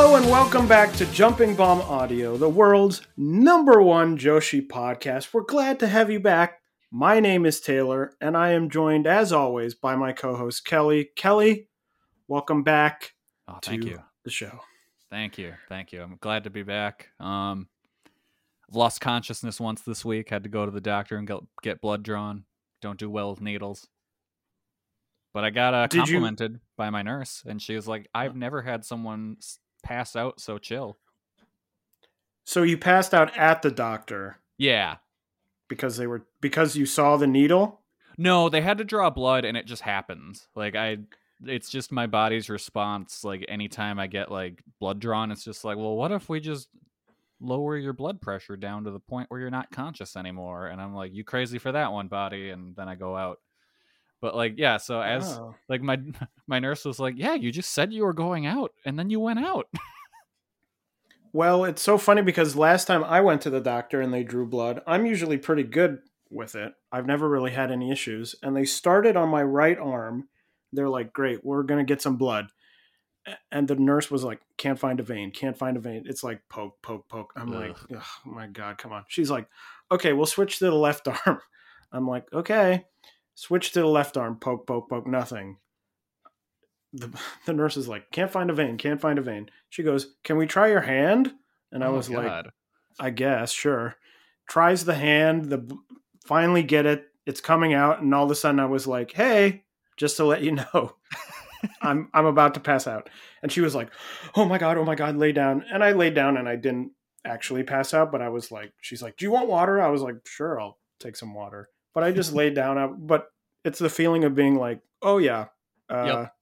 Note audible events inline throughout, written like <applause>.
Hello and welcome back to Jumping Bomb Audio, the world's number one Joshi podcast. We're glad to have you back. My name is Taylor, and I am joined, as always, by my co-host Kelly. Kelly, welcome back Oh, to thank you. the show. Thank you. Thank you. I'm glad to be back. Um I've lost consciousness once this week. Had to go to the doctor and get, get blood drawn. Don't do well with needles. But I got uh, Did you- complimented by my nurse, and she was like, "I've never had someone pass out so chill." So you passed out at the doctor Yeah. because they were because you saw the needle. No, they had to draw blood, and it just happens. Like I, it's just my body's response. Like anytime I get like blood drawn, it's just like, well, what if we just lower your blood pressure down to the point where you're not conscious anymore? And I'm like, you crazy for that one, body? And then I go out. But like, yeah. So as Oh. like my <laughs> my nurse was like, yeah, you just said you were going out, and then you went out. <laughs> Well, it's so funny because last time I went to the doctor and they drew blood, I'm usually pretty good with it. I've never really had any issues. And they started on my right arm. They're like, great, we're going to get some blood. And the nurse was like, can't find a vein, can't find a vein. It's like poke, poke, poke. I'm like, oh my God, come on. She's like, okay, we'll switch to the left <laughs> arm. I'm like, okay. Switch to the left arm, poke, poke, poke, nothing. The, <laughs> the nurse is like, can't find a vein, can't find a vein. She goes, can we try your hand? And I Oh, was like, I guess, sure. Tries the hand, the finally get it, it's coming out, and all of a sudden I was like, "Hey, just to let you know, <laughs> I'm I'm about to pass out." And she was like, "Oh my god, oh my god, lay down." And I laid down, and I didn't actually pass out, but I was like, "She's like, do you want water?" I was like, "Sure, I'll take some water." But I just laid down. But it's the feeling of being like, "Oh yeah, uh, Yep.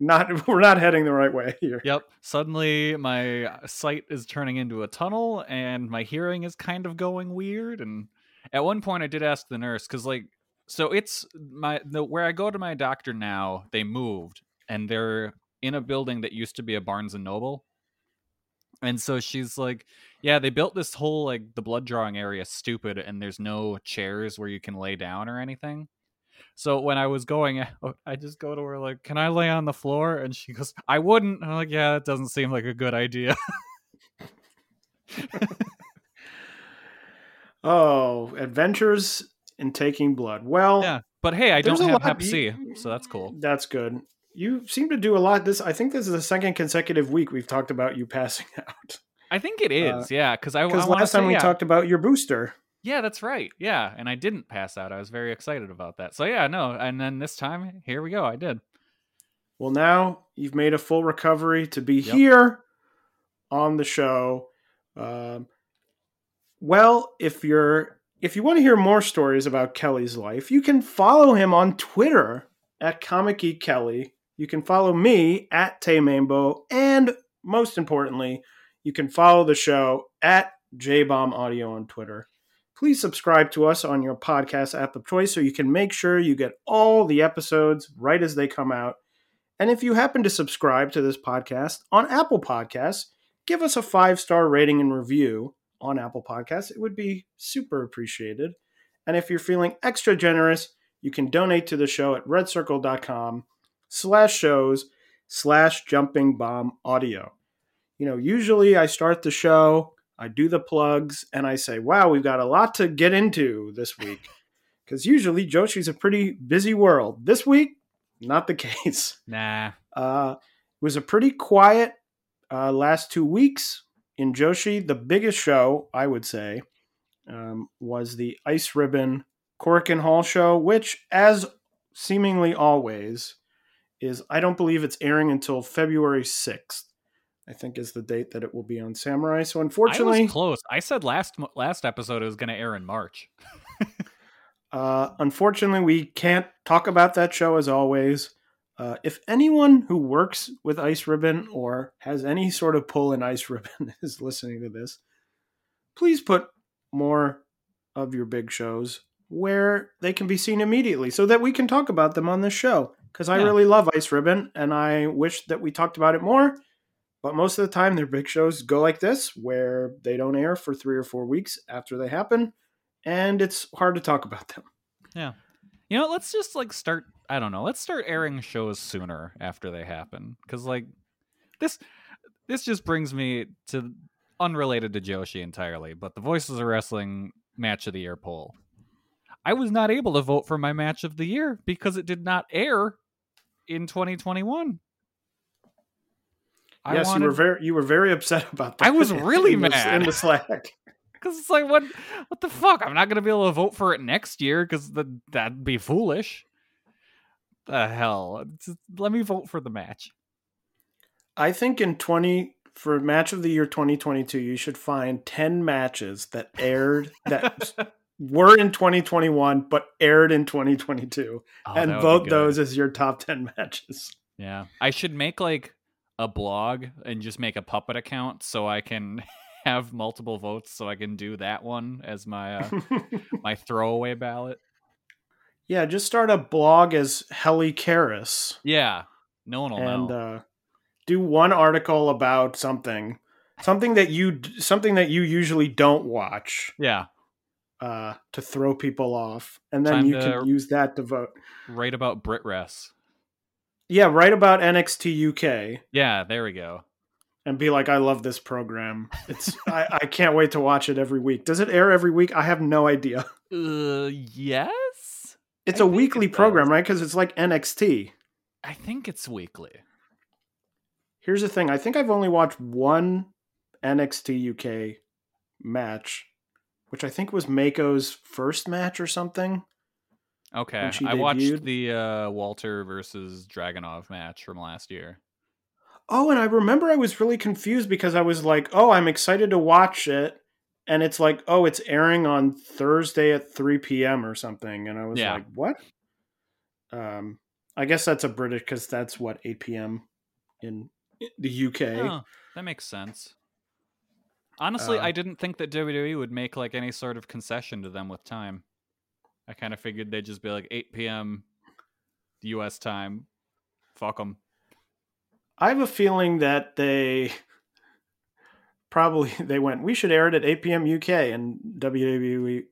not <laughs> we're not heading the right way here." Yep. Suddenly, my sight is turning into a tunnel, and my hearing is kind of going weird. And at one point, I did ask the nurse because, like, so it's my the where I go to my doctor now. They moved, and they're in a building that used to be a Barnes and Noble. And so she's like, "Yeah, they built this whole like the blood drawing area stupid, and there's no chairs where you can lay down or anything." So when I was going out, oh, I just go to her like, "Can I lay on the floor?" And she goes, "I wouldn't." And I'm like, "Yeah, that doesn't seem like a good idea." <laughs> Oh, adventures in taking blood. Well, yeah, but hey, I don't have Hep C, so that's cool. That's good. You seem to do a lot. This I think this is the second consecutive week we've talked about you passing <laughs> out. I think it is Uh, yeah, because I, Because last time we yeah. talked about your booster. Yeah, that's right. Yeah, and I didn't pass out. I was very excited about that. So yeah, no, and then this time, here we go. I did. Well, now you've made a full recovery to be Yep. here on the show. Um, well, if you're if you want to hear more stories about Kelly's life, you can follow him on Twitter at Comic Kelly. You can follow me at Taymambo, and most importantly, you can follow the show at JBomb Audio on Twitter. Please subscribe to us on your podcast app of choice so you can make sure you get all the episodes right as they come out. And if you happen to subscribe to this podcast on Apple Podcasts, give us a five star rating and review on Apple Podcasts. It would be super appreciated. And if you're feeling extra generous, you can donate to the show at redcircle.com slash shows slash jumping bomb audio. You know, usually I start the show, I do the plugs, and I say, wow, we've got a lot to get into this <laughs> week. Because usually Joshi's a pretty busy world. This week, not the <laughs> case. Nah. Uh, it was a pretty quiet uh, last two weeks in Joshi. The biggest show, I would say, um, was the Ice Ribbon Korakuen Hall show, which, as seemingly always, is I don't believe it's airing until February 6th. I think is the date that it will be on Samurai. So I unfortunately, was close. I said last last episode it was going to air in March. <laughs> Uh, unfortunately, we can't talk about that show as always. Uh, if anyone who works with Ice Ribbon or has any sort of pull in Ice Ribbon <laughs> is listening to this, please put more of your big shows where they can be seen immediately so that we can talk about them on this show. Because I Yeah. really love Ice Ribbon and I wish that we talked about it more. But most of the time, their big shows go like this, where they don't air for three or four weeks after they happen, and it's hard to talk about them. Yeah, you know, let's just like start. I don't know. Let's start airing shows sooner after they happen, because like this, this just brings me to unrelated to Joshi entirely, but the Voices of Wrestling Match of the Year poll. I was not able to vote for my Match of the Year because it did not air in 2021. I yes, you were very you were very upset <laughs> about that. I was really in the- mad. in the Slack. <laughs> Because it's like, what, what the fuck? I'm not gonna be able to vote for it next year because that'd be foolish. The hell! Just let me vote for the match. I think in twenty for match of the year 2022, you should find 10 matches that aired that <laughs> were in 2021 but aired in 2022 Oh, and that would be vote those as your top 10 matches. Yeah, I should make like a blog and just make a puppet account so I can <laughs> have multiple votes, so I can do that one as my uh, <laughs> my throwaway ballot. yeah, just start a blog as Helly Karras Yeah, no one will and know. uh, do one article about something, something that you something that you usually don't watch. yeah, uh, to throw people off, and then Time you can use that to vote. write about BritWres. Yeah, write about NXT UK Yeah, there we go. and be like, "I love this program. It's I, I can't wait to watch it every week. Does it air every week? I have no idea. <laughs> Uh, yes. It's I a weekly it program, right? Because it's like NXT. I think it's weekly. Here's the thing: I think I've only watched one NXT UK match, which I think was Meiko's first match or something. Okay, I watched the uh, Walter versus Dragunov match from last year. Oh, and I remember I was really confused because I was like, "Oh, I'm excited to watch it," and it's like, "Oh, it's airing on Thursday at 3 p.m. or something," and I was Yeah. like, "What?" Um, I guess that's a British because that's what 8 p.m. in the UK. Oh, that makes sense. Honestly, Um, I didn't think that WWE would make like any sort of concession to them with time. I kind of figured they'd just be like 8 p.m. U.S. time. Fuck them. I have a feeling that they <laughs> probably <laughs> they went. We should air it at 8 p.m. UK, and WWE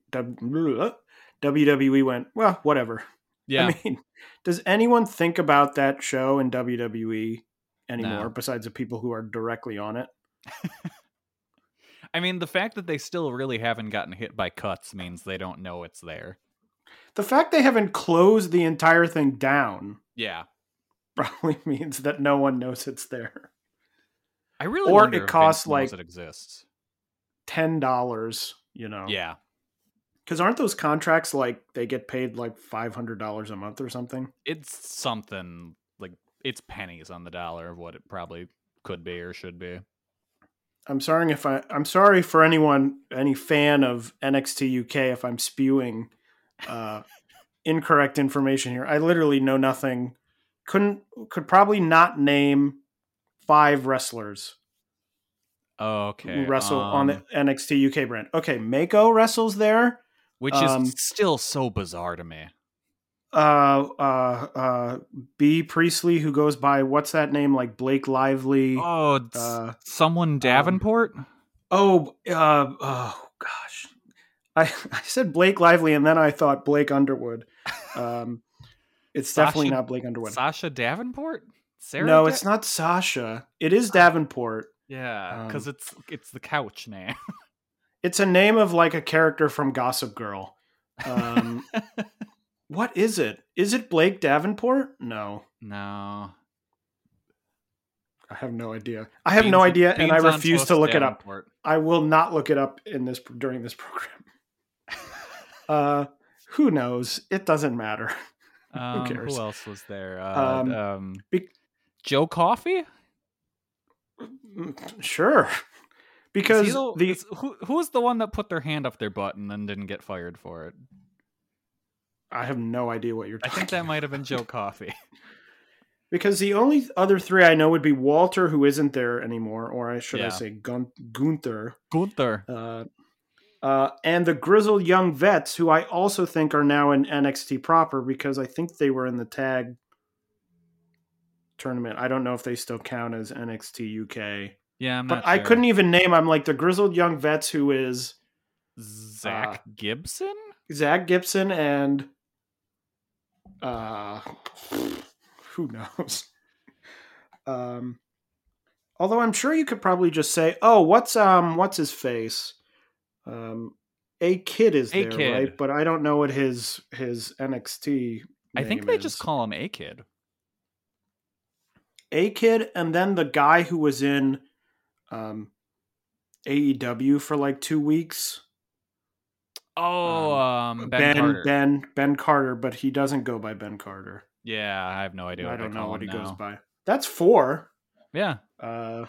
WWE went. Well, whatever. Yeah, I mean, <laughs> does anyone think about that show in WWE anymore No. besides the people who are directly on it? I mean the fact that they still really haven't gotten hit by cuts means they don't know it's there. The fact they haven't closed the entire thing down Yeah, probably <laughs> means that no one knows it's there. I really Or it costs, like- it exists. Ten dollars, you know. Yeah, Because aren't those contracts like they get paid like five hundred dollars a month or something? it's something like it's pennies on the dollar of what it probably could be or should be. I'm sorry if I I'm sorry for anyone any fan of NXT UK if I'm spewing uh <laughs> incorrect information here. I literally know nothing. Couldn't could probably not name five wrestlers Oh, okay. who wrestle on the um, NXT UK brand. Okay, Meiko wrestles there. which um, is still so bizarre to me. Uh uh uh Bea Priestley who goes by what's that name like Blake Lively. Oh, uh, someone Davenport. Oh, uh, oh gosh, I <laughs> I said Blake Lively, and then I thought Blake Underwood. Um, it's definitely not Blake Underwood. Sasha Davenport. Sarah no, Da- it's not Sasha. It is Davenport. Yeah, because Um, it's it's the couch name. It's a name of like a character from Gossip Girl. <laughs> Um, what is it? Is it Blake Davenport? No, no, I have no idea. I have Beans- no idea, and I refuse to Toast look it up. I will not look it up in this during this program. <laughs> uh, who knows? It doesn't matter. <laughs> Um, who, cares? else was there? Uh, Um, um, be- Joe Coffey. Mm, Sure. Because the, the who who was the one that put their hand up their butt and then didn't get fired for it? I have no idea what you're I think that might have been Joe Coffey. <laughs> Because the only other three I know would be Walter, who isn't there anymore, or I should I say Gun- Gunther, Gunther. uh, uh, and the grizzled young vets, who I also think are now in NXT proper because I think they were in the tag tournament. I don't know if they still count as NXT UK, Yeah, I'm but not I couldn't even name. I'm like the grizzled young vets, who is Zach uh, Gibson. Zach Gibson and uh <sighs> who knows <laughs> um although i'm sure you could probably just say oh what's um what's his face um a kid is A there Kid. right but i don't know what his his nxt I think they is. just call him A Kid. a kid and then the guy who was in um aew for like two weeks Oh, um, Ben, ben Carter. ben ben carter but he doesn't go by ben carter Yeah, I have no idea. I don't know what he him goes by. That's four. Yeah, Uh,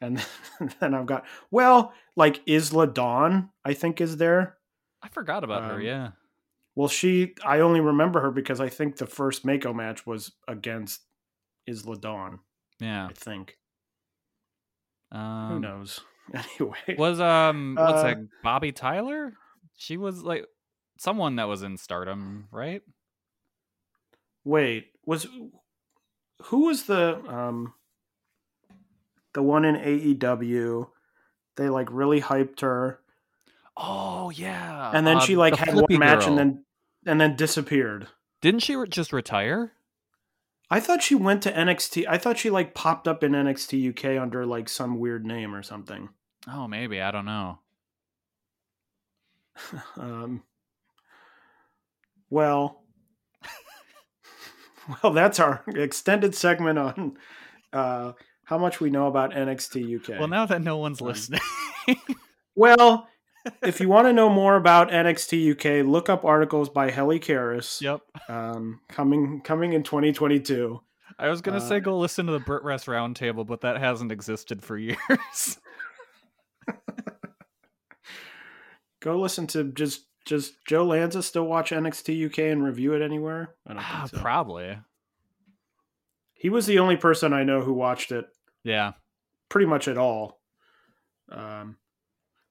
and <laughs> then I've got well, like Isla Dawn, I think is there. I forgot about her. Um, Yeah. Well, she I only remember her because I think the first Meiko match was against Isla Dawn. Yeah. I think. Um, Who knows? <laughs> Anyway, Was um what's Uh, that? Bobby Tyler? She was like someone that was in Stardom, right? wait, was who was the um the one in AEW? They like really hyped her. Oh yeah. and then uh, she like the had one match girl. and then and then disappeared. didn't she re- just retire? I thought she went to NXT. I thought she like popped up in NXT UK under like some weird name or something. Oh, maybe I don't know. <laughs> Um, well, <laughs> well, that's our extended segment on uh, how much we know about NXT UK. Well, now that no one's Um, listening, <laughs> well, if you want to know more about NXT UK, look up articles by Helly Karras. yep. Um, coming coming in 2022. I was gonna Uh, say go listen to the BritWres Roundtable, but that hasn't existed for years. Go listen to just just Joe Lanza still watch NXT UK and review it anywhere. I don't think so. Probably. He was the only person I know who watched it Yeah. pretty much at all. Um,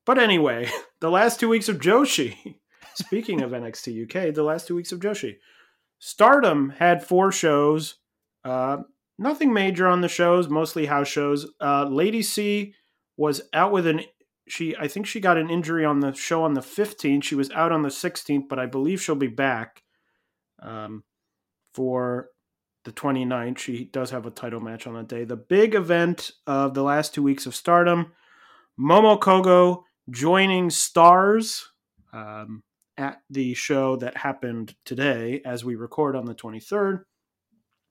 but anyway, <laughs> the last two weeks of Joshi. <laughs> Speaking of NXT UK, the last two weeks of Joshi, Stardom had four shows. Uh, nothing major on the shows, mostly house shows. Uh, Lady C was out with an she. I think she got an injury on the show on the 15th. She was out on the 16th, but I believe she'll be back um, for the 29th. She does have a title match on that day. The big event of the last two weeks of Stardom, Momo Kogo joining Stars um, at the show that happened today as we record on the 23rd.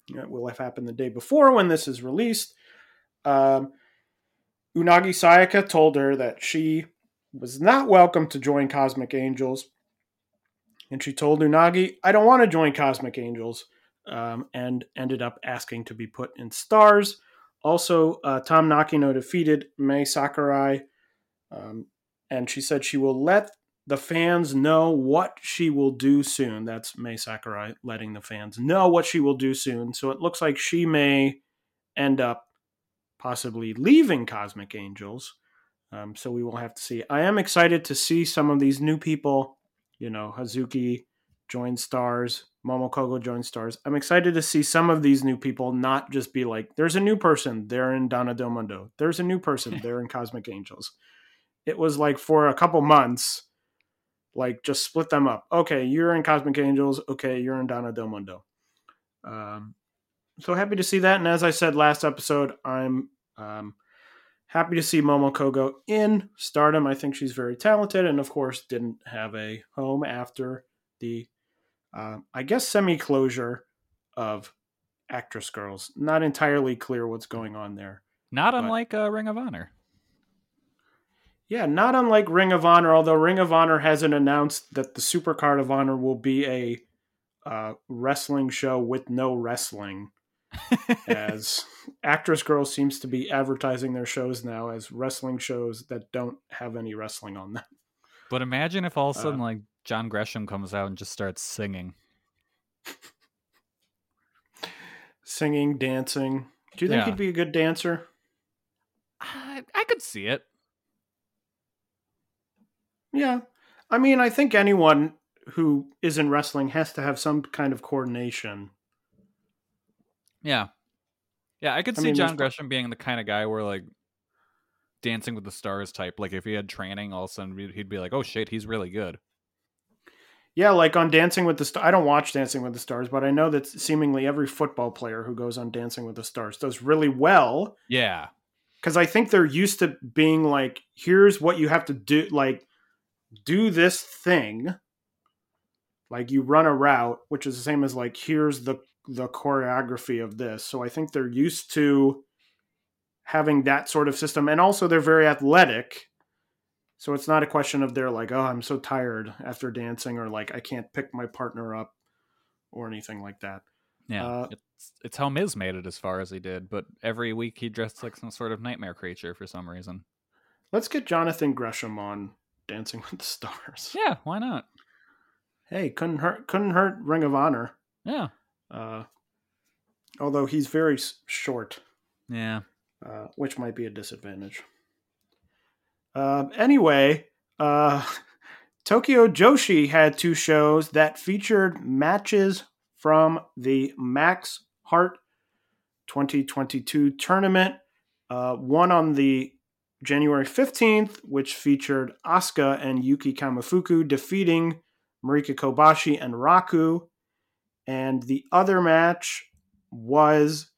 It will have happened the day before when this is released. Um, Unagi Sayaka told her that she was not welcome to join Cosmic Angels. And she told Unagi, I don't want to join Cosmic Angels um, and ended up asking to be put in stars. Also, uh, Tam Nakano defeated Mai Sakurai, um, and she said she will let the fans know what she will do soon. That's Mai Sakurai letting the fans know what she will do soon. So it looks like she may end up possibly leaving Cosmic Angels. Um, so we will have to see. I am excited to see some of these new people. You know, Hazuki join stars, Momo Kogo join stars. I'm excited to see some of these new people not just be like, there's a new person, they're in Donna Del Mundo. There's a new person, <laughs> they're in Cosmic Angels. It was like for a couple months, like just split them up. Okay, you're in Cosmic Angels. Okay, you're in Donna Del Mundo. Um, so happy to see that. And as I said last episode, I'm um, happy to see Momo Kogo in Stardom. I think she's very talented, and of course, didn't have a home after the, uh, I guess, semi closure of Actress Girls. Not entirely clear what's going on there. Not But- unlike uh, Ring of Honor. Yeah, not unlike Ring of Honor, although Ring of Honor hasn't announced that the Supercard of Honor will be a uh, wrestling show with no wrestling. As Actress Girl seems to be advertising their shows now as wrestling shows that don't have any wrestling on them. But imagine if all of a Uh, sudden, like John Gresham comes out and just starts singing. Singing, dancing. Do you think Yeah. he'd be a good dancer? I, I could see it. Yeah. I mean, I think anyone who is in wrestling has to have some kind of coordination. Yeah, yeah, I could I see mean, John Gresham being the kind of guy where like Dancing with the Stars type. Like if he had training, all of a sudden he'd he'd be like, "Oh shit, he's really good." Yeah, like on Dancing with the Stars. I don't watch Dancing with the Stars, but I know that seemingly every football player who goes on Dancing with the Stars does really well Yeah, because I think they're used to being like, here's what you have to do, like, do this thing. Like you run a route, which is the same as like, here's the the choreography of this. So I think they're used to having that sort of system, and also they're very athletic. So it's not a question of they're like, oh, I'm so tired after dancing, or like I can't pick my partner up, or anything like that. yeah. Uh, it's it's how Miz made it as far as he did, but every week he dressed like some sort of nightmare creature for some reason. Let's get Jonathan Gresham on Dancing with the Stars. Yeah, why not? Hey, couldn't hurt. Couldn't hurt. Ring of Honor. Yeah, Uh, although he's very short, yeah. uh, which might be a disadvantage. Uh, anyway, uh, <laughs> Tokyo Joshi had two shows that featured matches from the Max Heart 2022 tournament. Uh, one on the January 15th, which featured Asuka and Yuki Kamifuku defeating Marika Kobashi and Raku. And the other match was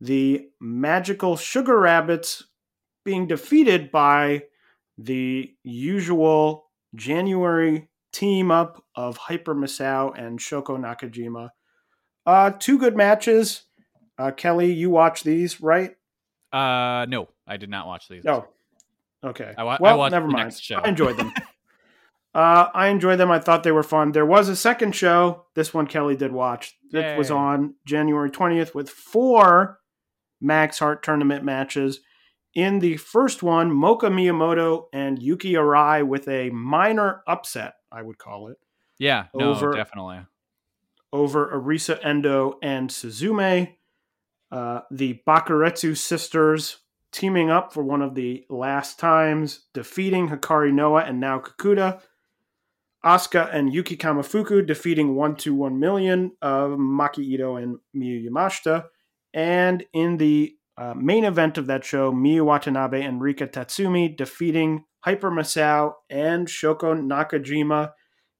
the Magical Sugar Rabbits being defeated by the usual January team up of Hyper Misao and Shoko Nakajima. Uh, two good matches. Uh, Kelly, you watch these, right? Uh, no, I did not watch these. Oh, okay. I wa- I well, watched never mind. next show. I enjoyed them. <laughs> uh, I enjoyed them. I thought they were fun. There was a second show. This one Kelly did watch. It was on January 20th with four Max Heart tournament matches. In the first one, Mocha Miyamoto and Yuki Arai with a minor upset, I would call it, Yeah, no, Over- definitely. over Arisa Endo and Suzume. Uh, the Bakuretsu sisters teaming up for one of the last times, defeating Hikari Noa and Nao Kakuta. Asuka and Yuki Kamifuku defeating 121 million of Maki Ito and Miyu Yamashita. And in the uh, main event of that show, Miyu Watanabe and Rika Tatsumi defeating Hyper Misao and Shoko Nakajima.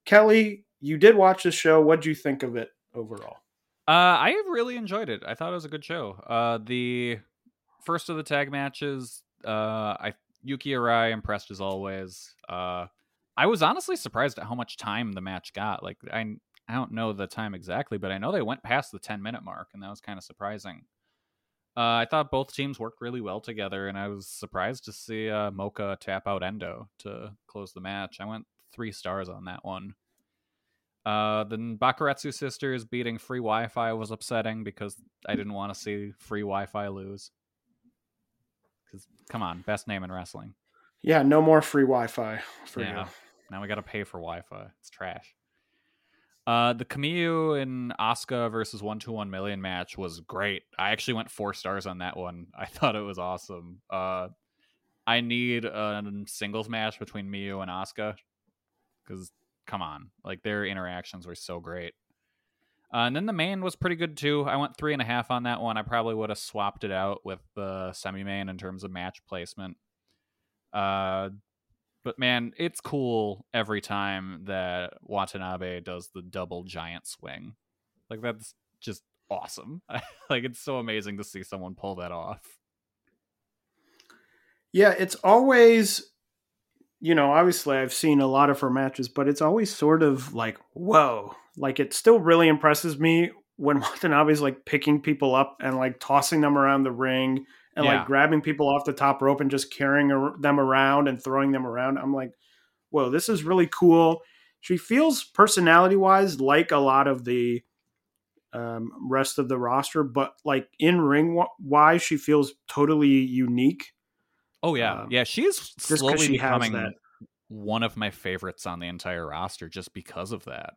Kelly, you did watch the show. What'd you think of it overall? Uh, I really enjoyed it. I thought it was a good show. Uh, the first of the tag matches, uh, I Yuki Arai impressed as always. I was honestly surprised at how much time the match got. Like I, I don't know the time exactly, but I know they went past the ten minute mark, and that was kind of surprising. Uh, I thought both teams worked really well together, and I was surprised to see uh, Mocha tap out Endo to close the match. I went three stars on that one. Uh, the Bakuretsu sisters beating free Wi-Fi was upsetting because I didn't want to see free Wi-Fi lose. Because come on, best name in wrestling. Yeah, no more free Wi-Fi for yeah, you. Now we got to pay for Wi-Fi. It's trash. Uh, the Kamiyu and Asuka versus one two one million match was great. I actually went four stars on that one. <laughs> I thought it was awesome. Uh, I need a singles match between Miyu and Asuka because come on, like their interactions were so great. Uh, and then the main was pretty good too. I went three and a half on that one. I probably would have swapped it out with the semi main in terms of match placement. Uh, but man, it's cool every time that Watanabe does the double giant swing. Like that's just awesome. <laughs> like it's so amazing to see someone pull that off. Yeah, it's always, you know, obviously I've seen a lot of her matches, but it's always sort of like, whoa. Like it still really impresses me when <laughs> Watanabe's like picking people up and like tossing them around the ring and Yeah. like grabbing people off the top rope and just carrying them around and throwing them around. I'm like, whoa, this is really cool. she feels personality wise like a lot of the um, rest of the roster, but like in ring wise, she feels totally unique. Oh yeah, Um, yeah. She's slowly she becoming one of my favorites on the entire roster just because of that.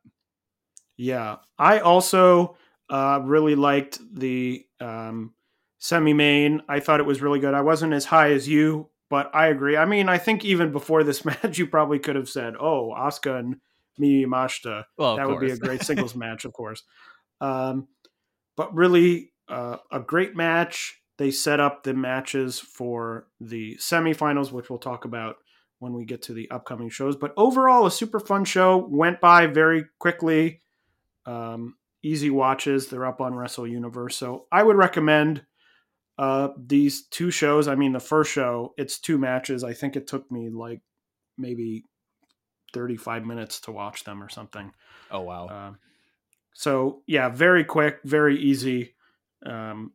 Yeah, I also uh, really liked the um, semi main. I thought it was really good. I wasn't as high as you, but I agree. I mean, I think even before this <laughs> match, you probably could have said, "Oh, Asuka and Yamashita." Well, that would be a great <laughs> singles match, of course. Um, but really, uh, a great match. They set up the matches for the semifinals, which we'll talk about when we get to the upcoming shows. But overall, a super fun show. Went by very quickly. Um, easy watches. They're up on Wrestle Universe. So I would recommend uh, these two shows. I mean, the first show, it's two matches. I think it took me like maybe 35 minutes to watch them or something. Oh wow. Um, so yeah, very quick, very easy, um,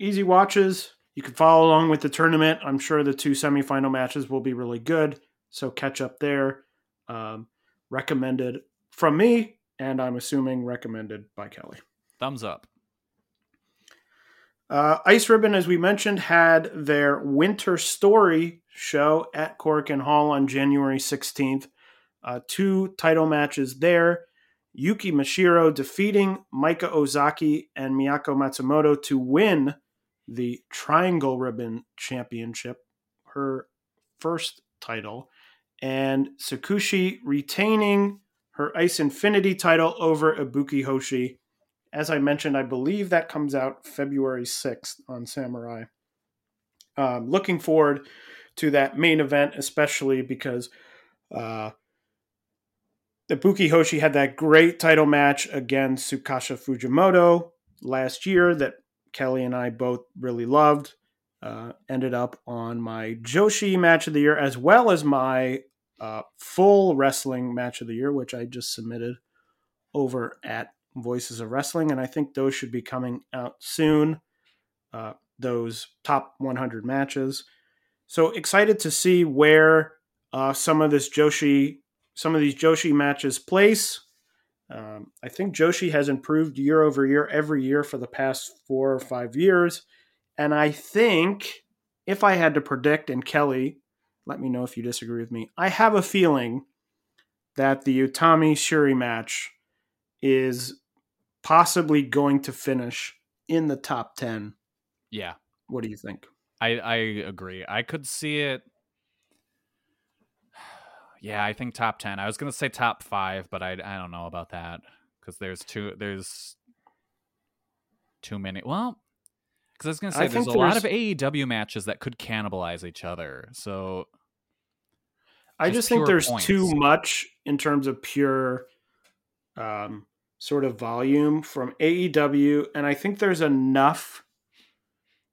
easy watches. You can follow along with the tournament. I'm sure the two semifinal matches will be really good. So catch up there. Um, recommended from me, and I'm assuming recommended by Kelly. Thumbs up. Uh, Ice Ribbon, as we mentioned, had their Winter Story show at Korakuen Hall on January 16th. Uh, two title matches there. Yuki Mashiro defeating Maika Ozaki and Miyako Matsumoto to win the Triangle Ribbon Championship, her first title, and Sakushi retaining her Ice Infinity title over Ibuki Hoshi. As I mentioned, I believe that comes out February 6th on Samurai. Um, looking forward to that main event, especially because uh, Ibuki Hoshi had that great title match against Tsukasa Fujimoto last year that Kelly and I both really loved. Uh, ended up on my Joshi match of the year as well as my uh, full wrestling match of the year, which I just submitted over at Voices of Wrestling. And I think those should be coming out soon. Uh, those top 100 matches. So excited to see where uh, some of this Joshi, some of these Joshi matches place. Um, I think Joshi has improved year over year every year for the past four or five years. And I think if I had to predict, and Kelly, let me know if you disagree with me, I have a feeling that the Utami Shuri match is possibly going to finish in the top 10. Yeah, What do you think? I I agree. I could see it. <sighs> Yeah, I think top ten. I was gonna say top five, but I I don't know about that because there's too there's too many. Well, because I was gonna say I there's a lot of AEW matches that could cannibalize each other. So I Just just think there's points. too much in terms of pure um, sort of volume from AEW, and I think there's enough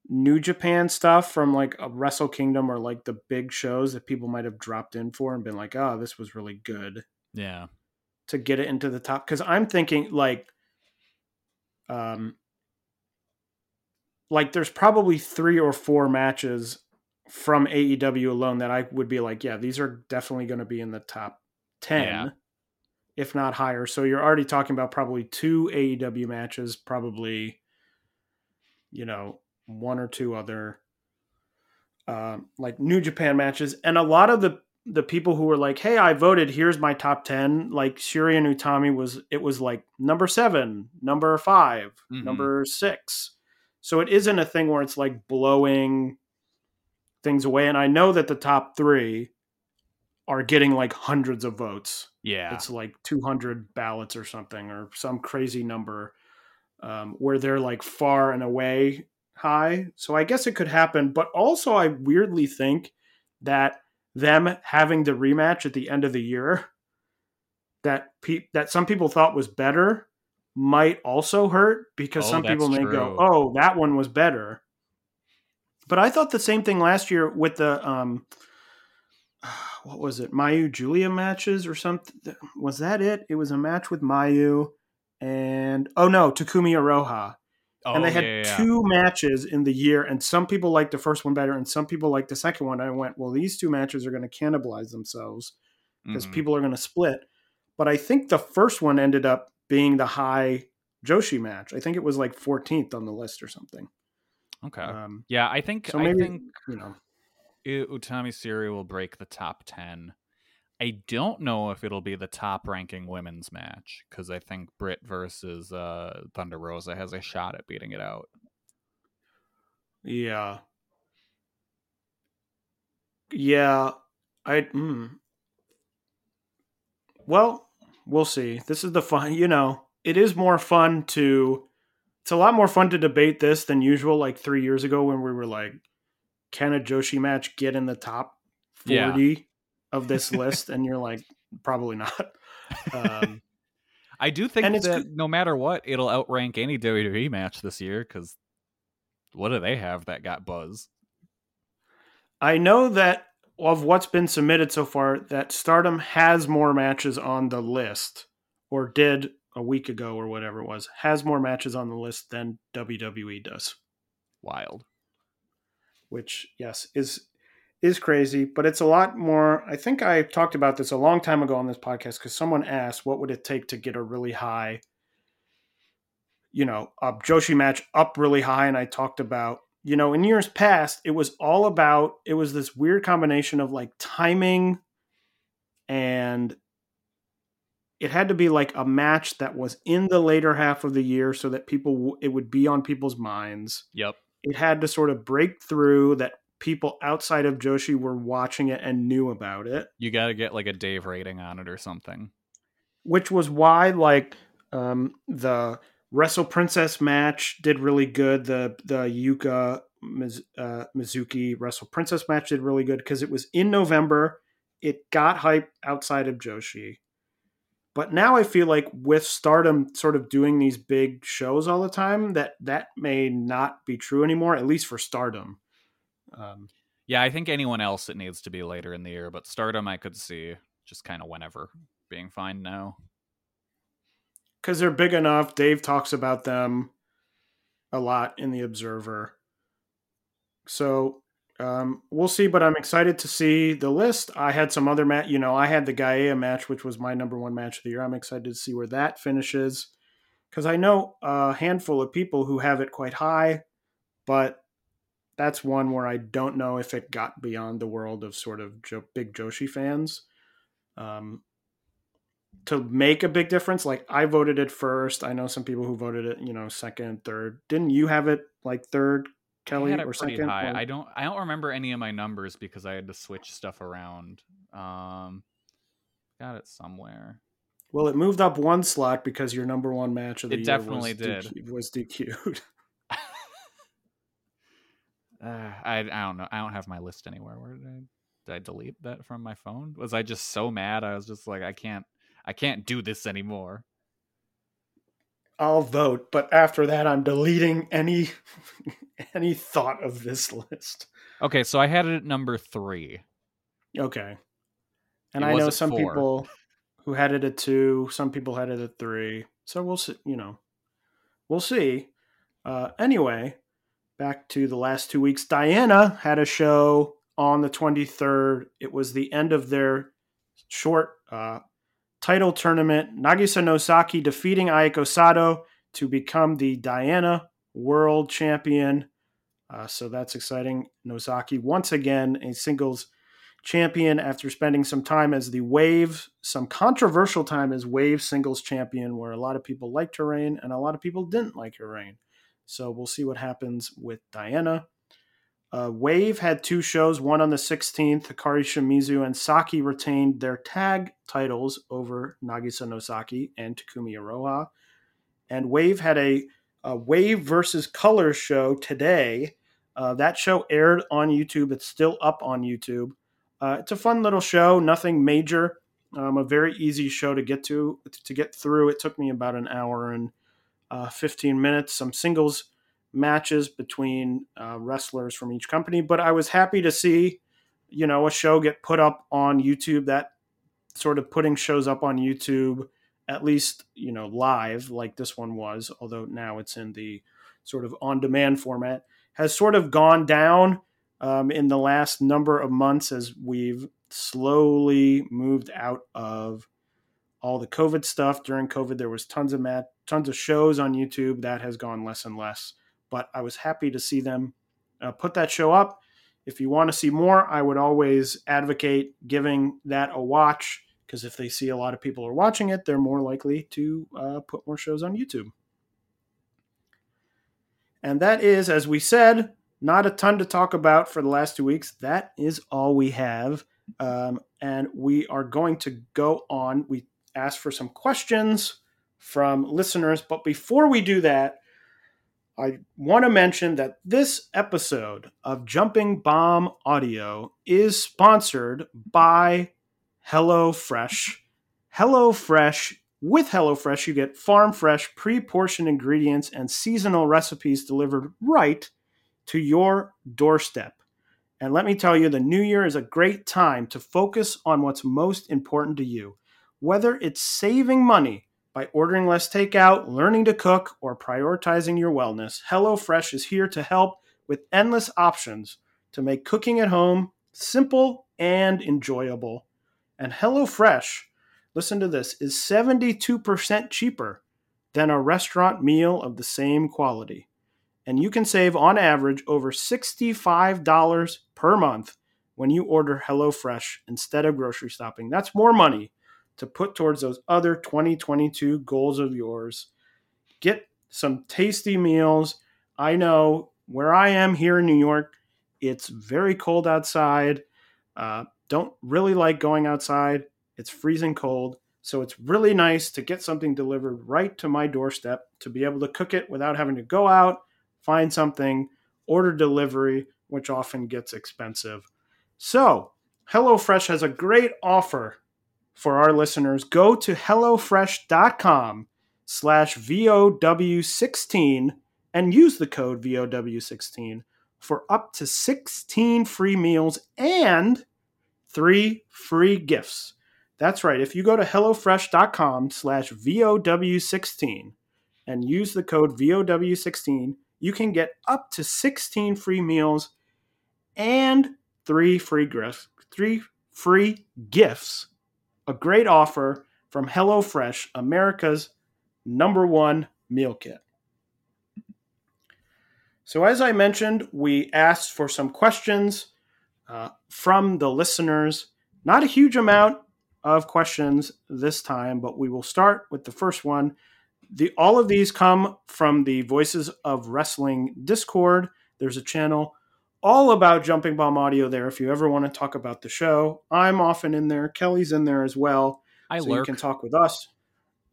New Japan stuff from like a Wrestle Kingdom or like the big shows that people might have dropped in for and been like, "Oh, this was really good." yeah, to get it into the top because I'm thinking like um like there's probably three or four matches from AEW alone that I would be like, yeah, these are definitely going to be in the top 10 Yeah. If not higher. So you're already talking about probably two AEW matches, probably you know, one or two other um, like New Japan matches, and a lot of the the people who were like, "Hey, I voted. Here's my top 10. Like Shuri and Utami was it was like number seven, number 5 Mhm. number six. So it isn't a thing where it's like blowing things away. And I know that the top three are getting like hundreds of votes. Yeah, It's like 200 ballots or something, or some crazy number um, where they're like far and away high. So I guess it could happen. But also, I weirdly think that them having the rematch at the end of the year <laughs> that pe- that some people thought was better might also hurt because Oh, some people may go, "Oh, that one was better." But I thought the same thing last year with the um what was it? Mayu Giulia matches or something. Was that it? It was a match with Mayu and oh no, Takumi Iroha. oh, and they had yeah, yeah, two matches in the year, and some people liked the first one better, and some people liked the second one. I went, well, these two matches are going to cannibalize themselves because Mhm. people are going to split. But I think the first one ended up being the high Joshi match. I think it was like 14th on the list or something. Okay. Um, yeah, I think so I maybe- think you know, I- Utami Shuri will break the top 10. I don't know if it'll be the top ranking women's match because I think Britt versus uh, Thunder Rosa has a shot at beating it out. yeah, yeah. I mm. well, we'll see. This is the fun. You know, it is more fun to. It's a lot more fun to debate this than usual. Like three years ago, when we were like, "Can a Joshi match get in the top Yeah. forty of this list?" and you're like, "Probably not." Um, <laughs> I do think that good- no matter what, it'll outrank any WWE match this year because what do they have that got buzz? I know that of what's been submitted so far, that Stardom has more matches on the list, or did a week ago or whatever it was, has more matches on the list than WWE does. Wild. Which, yes, is is crazy, but it's a lot more. I think I talked about this a long time ago on this podcast because someone asked, "What would it take to get a really high, you know, a Joshi match up really high?" And I talked about you know, in years past, it was all about it was this weird combination of like timing and it had to be like a match that was in the later half of the year so that people it would be on people's minds. Yep. It had to sort of break through that people outside of Joshi were watching it and knew about it, You got to get like a Dave rating on it or something. which was why like um the Wrestle Princess match did really good. The the Yuka Miz, uh, Mizuki Wrestle Princess match did really good because it was in November. It got hype outside of Joshi. But now I feel like with Stardom sort of doing these big shows all the time, that that may not be true anymore. At least for Stardom. Um, Yeah, I think anyone else it needs to be later in the year, but Stardom I could see just kind of whenever being fine now. because they're big enough. Dave talks about them a lot in the Observer. So um, we'll see, but I'm excited to see the list. I had some other match, you know, I had the Gaia match, which was my number one match of the year. I'm excited to see where that finishes because I know a handful of people who have it quite high, but that's one where I don't know if it got beyond the world of sort of jo- big Joshi fans. Um, to make a big difference. Like I voted it first. I know some people who voted it, you know, second, third. Didn't you have it like third, Kelly, I had it or pretty second? high. Or- I don't I don't remember any of my numbers because I had to switch stuff around. Um got it somewhere. well, it moved up one slot because your number one match of the It year definitely was did. DQ, <laughs> was DQ'd. Uh, <laughs> I I don't know. I don't have my list anywhere. Where did I did I delete that from my phone? Was I just so mad? I was just like I can't I can't do this anymore. I'll vote, but after that, I'm deleting any <laughs> any thought of this list. Okay, so I had it at number 3. Okay, and It I know some four. people who had it at two. Some people had it at three. So we'll see. You know, we'll see. Uh, anyway, back to the last two weeks. Diana had a show on the 23rd. It was the end of their short uh, title tournament. Nagisa Nozaki defeating Aiko Sato to become the Diana World Champion. Uh, so that's exciting. Nozaki once again a singles champion after spending some time as the Wave, some controversial time as Wave singles champion, where a lot of people liked her reign and a lot of people didn't like her reign. So we'll see what happens with Diana. Uh, Wave had two shows, one on the 16th. Hikari Shimizu and Saki retained their tag titles over Nagisa Nozaki and Takumi Iroha. And Wave had a, a Wave versus Color show today. Uh, that show aired on YouTube. It's still up on YouTube. Uh, it's a fun little show, nothing major. Um, a very easy show to get to to get through. It took me about an hour and uh, 15 minutes. Some singles matches between uh, wrestlers from each company, but I was happy to see, you know, a show get put up on YouTube. That sort of putting shows up on YouTube, at least you know live, like this one was. Although now it's in the sort of on-demand format, has sort of gone down um, in the last number of months as we've slowly moved out of all the COVID stuff. During COVID, there was tons of mat, tons of shows on YouTube. That has gone less and less. But I was happy to see them uh, put that show up. If you want to see more, I would always advocate giving that a watch because if they see a lot of people are watching it, they're more likely to uh, put more shows on YouTube. And that is, as we said, not a ton to talk about for the last two weeks. That is all we have. Um, and we are going to go on. We asked for some questions from listeners. But before we do that, I want to mention that this episode of Jumping Bomb Audio is sponsored by HelloFresh. HelloFresh, with HelloFresh, you get farm fresh, pre portioned ingredients and seasonal recipes delivered right to your doorstep. And let me tell you, the new year is a great time to focus on what's most important to you. Whether it's saving money by ordering less takeout, learning to cook, or prioritizing your wellness, HelloFresh is here to help with endless options to make cooking at home simple and enjoyable. And HelloFresh, listen to this, is 72% cheaper than a restaurant meal of the same quality. And you can save on average over $65 per month when you order HelloFresh instead of grocery shopping. That's more money to put towards those other 2022 goals of yours. Get some tasty meals. I know where I am here in New York, it's very cold outside. Uh, don't really like going outside. It's freezing cold. So it's really nice to get something delivered right to my doorstep to be able to cook it without having to go out, find something, order delivery, which often gets expensive. So, HelloFresh has a great offer for our listeners, go to HelloFresh.com slash VOW16 and use the code VOW16 for up to 16 free meals and three free gifts. That's right. If you go to HelloFresh.com slash VOW16 and use the code VOW16, you can get up to 16 free meals and three free gifts. Three free gifts a great offer from HelloFresh, America's number one meal kit. So, as I mentioned, we asked for some questions uh, from the listeners. Not a huge amount of questions this time, but we will start with the first one. The, all of these come from the Voices of Wrestling Discord. There's a channel all about Jumping Bomb Audio there. If you ever want to talk about the show, I'm often in there. Kelly's in there as well. I so lurk. You can talk with us.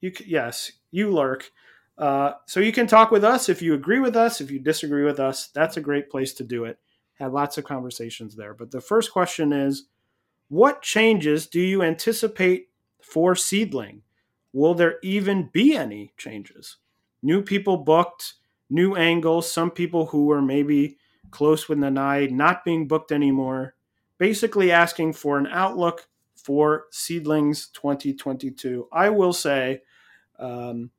You can, yes, you lurk. Uh, so you can talk with us if you agree with us. If you disagree with us, that's a great place to do it. Had lots of conversations there. But the first question is, what changes do you anticipate for Seedling? Will there even be any changes? New people booked, new angles. Some people who were maybe close with Nanae, not being booked anymore, basically asking for an outlook for Seedlings 2022. I will say, um,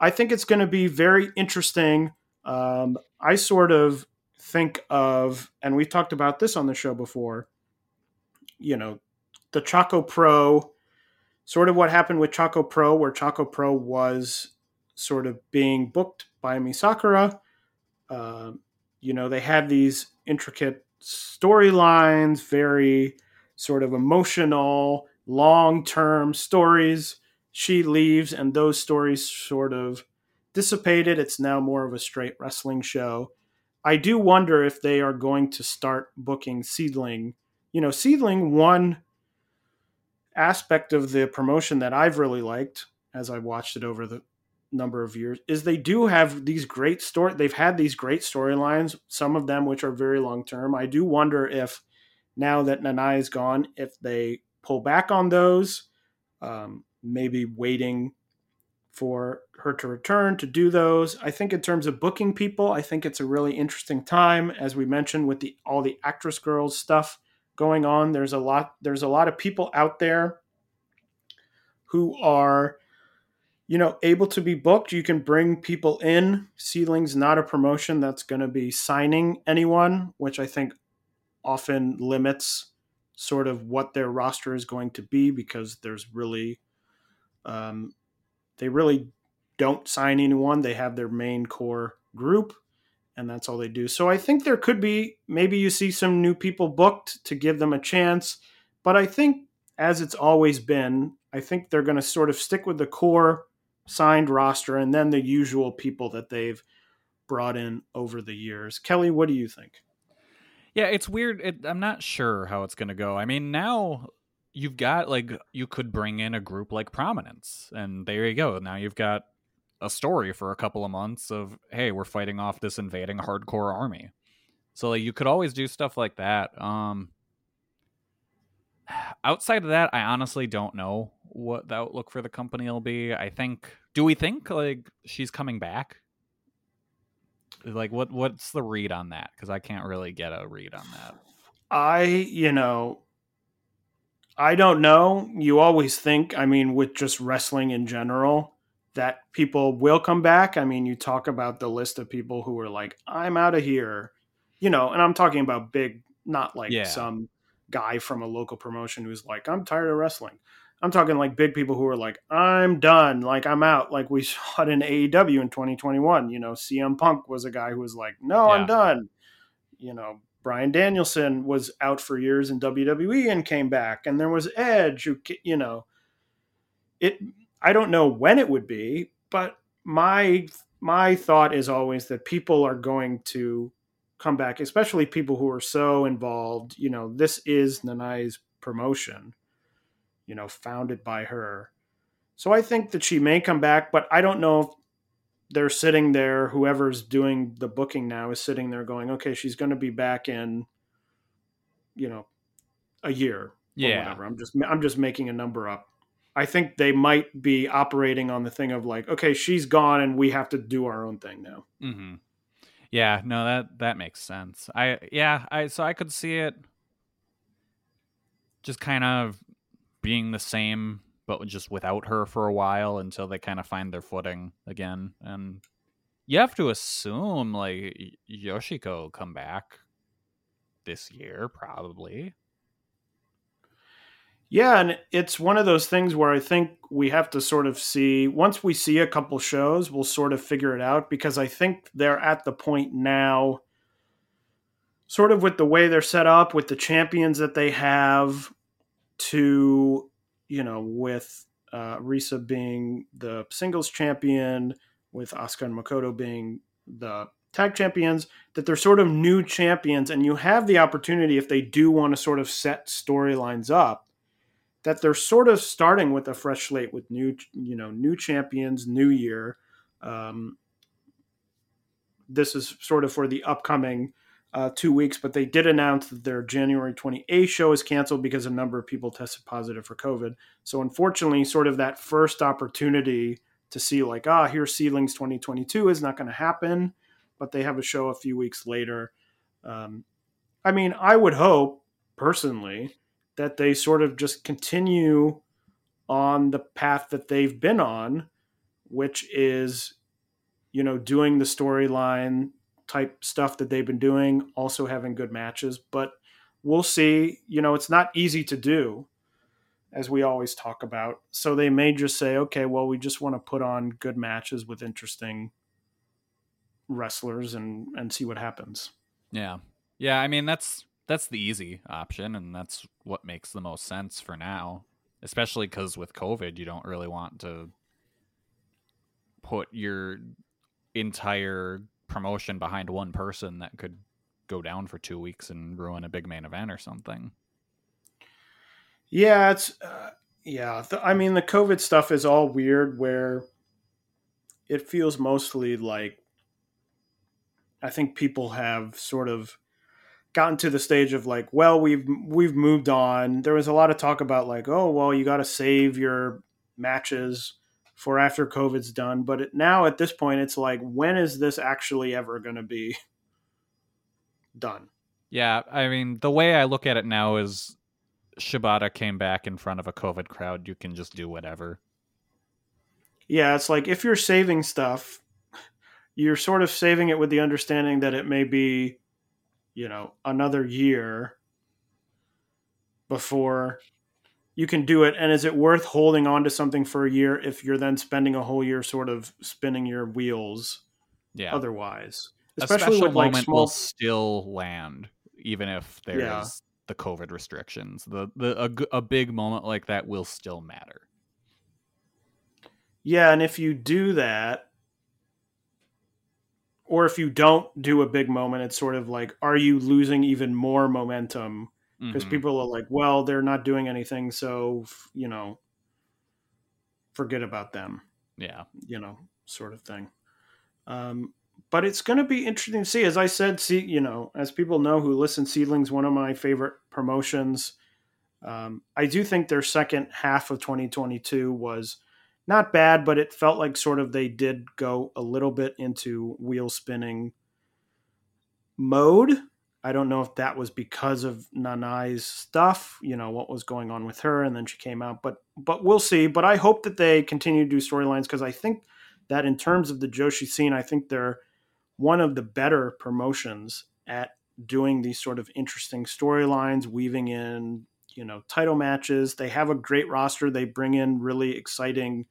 I think it's going to be very interesting. Um, I sort of think of, and we've talked about this on the show before, you know, the Choco Pro, sort of what happened with Choco Pro, where Choco Pro was sort of being booked by Emi Sakura. Uh, you know, they had these intricate storylines, very sort of emotional, long term stories. She leaves, and those stories sort of dissipated. It's now more of a straight wrestling show. I do wonder if they are going to start booking Seedling. You know, Seedling, one aspect of the promotion that I've really liked as I watched it over the number of years is they do have these great story they've had these great storylines some of them which are very long term i do wonder if now that Nanae is gone if they pull back on those um, maybe waiting for her to return to do those. I think in terms of booking people i think it's a really interesting time. As we mentioned with the all the actress girls stuff going on there's a lot there's a lot of people out there who are you know, able to be booked. You can bring people in. Seedling's not a promotion that's going to be signing anyone, which I think often limits sort of what their roster is going to be because there's really um, they really don't sign anyone. They have their main core group, and that's all they do. So I think there could be maybe you see some new people booked to give them a chance, but I think as it's always been, I think they're going to sort of stick with the core signed roster and then the usual people that they've brought in over the years. Kelly, what do you think? Yeah, it's weird. It, I'm not sure how it's going to go. I mean, now you've got like you could bring in a group like Prominence, and there you go. Now you've got a story for a couple of months of hey, we're fighting off this invading hardcore army. So like you could always do stuff like that. Um <sighs> outside of that, I honestly don't know what the outlook for the company will be. I think do we think like she's coming back? Like what what's the read on that? Because I can't really get a read on that. I, you know, I don't know. You always think, I mean, with just wrestling in general, that people will come back. I mean, you talk about the list of people who are like, I'm out of here, you know, and I'm talking about big, not like Yeah. some guy from a local promotion who's like, I'm tired of wrestling. I'm talking like big people who are like, I'm done, like I'm out. Like we <laughs> saw it in AEW in 2021. You know, CM Punk was a guy who was like, No, Yeah. I'm done. You know, Bryan Danielson was out for years in WWE and came back, and there was Edge, who you know, it. I don't know when it would be, but my my thought is always that people are going to come back, especially people who are so involved. You know, this is Nanae's promotion, you know, founded by her. So I think that she may come back, but I don't know if they're sitting there, whoever's doing the booking now is sitting there going, okay, she's going to be back in, you know, a year or Yeah. whatever. I'm just I'm just making a number up. I think they might be operating on the thing of like, okay, she's gone and we have to do our own thing now. Mm-hmm. Yeah, no, that that makes sense. I yeah, I so I could see it just kind of being the same, but just without her for a while until they kind of find their footing again. And you have to assume like Yoshiko will come back this year, probably. Yeah, and it's one of those things where I think we have to sort of see once we see a couple shows, we'll sort of figure it out because I think they're at the point now sort of with the way they're set up with the champions that they have to you know with uh, Risa being the singles champion with Asuka and Makoto being the tag champions that they're sort of new champions and you have the opportunity if they do want to sort of set storylines up that they're sort of starting with a fresh slate with new you know new champions new year. Um, this is sort of for the upcoming uh, two weeks but they did announce that their january 28th show is canceled because a number of people tested positive for covid. So unfortunately sort of that first opportunity to see like ah here's seedlings 2022 is not going to happen but they have a show a few weeks later. Um, i mean i would hope personally that they sort of just continue on the path that they've been on, which is, you know, doing the storyline type stuff that they've been doing, also having good matches. But we'll see. You know, it's not easy to do, as we always talk about. So they may just say, okay, well, we just want to put on good matches with interesting wrestlers and and see what happens. Yeah. Yeah, I mean that's that's the easy option and that's what makes the most sense for now, especially cuz with COVID you don't really want to put your entire promotion behind one person that could go down for 2 weeks and ruin a big main event or something. Yeah, it's uh, yeah. The, I mean, the COVID stuff is all weird. Where it feels mostly like I think people have sort of gotten to the stage of like, well, we've we've moved on. There was a lot of talk about like, oh, well, you got to save your matches for after COVID's done. But it, now at this point, it's like, when is this actually ever going to be <laughs> done? Yeah, I mean, the way I look at it now is Shibata came back in front of a COVID crowd. You can just do whatever. Yeah, it's like if you're saving stuff, you're sort of saving it with the understanding that it may be, you know, another year. before you can do it and is it worth holding on to something for a year if you're then spending a whole year sort of spinning your wheels Yeah. otherwise a especially special with like moment small will still land even if there's Yeah. the COVID restrictions. The the a, a big moment like that will still matter. Yeah, and if you do that, or if you don't do a big moment, it's sort of like, are you losing even more momentum? Because Mhm. people are like, well, they're not doing anything, so f- you know, forget about them, yeah, you know, sort of thing. Um, but it's going to be interesting to see. As I said, see, you know, as people know who listen, Seedling's one of my favorite promotions. Um, I do think their second half of 2022 was not bad, but it felt like sort of they did go a little bit into wheel spinning mode. I don't know if that was because of Nanae's stuff, you know, what was going on with her, and then she came out. But but we'll see. But I hope that they continue to do storylines because I think that in terms of the Joshi scene, I think they're one of the better promotions at doing these sort of interesting storylines, weaving in, you know, title matches. They have a great roster. They bring in really exciting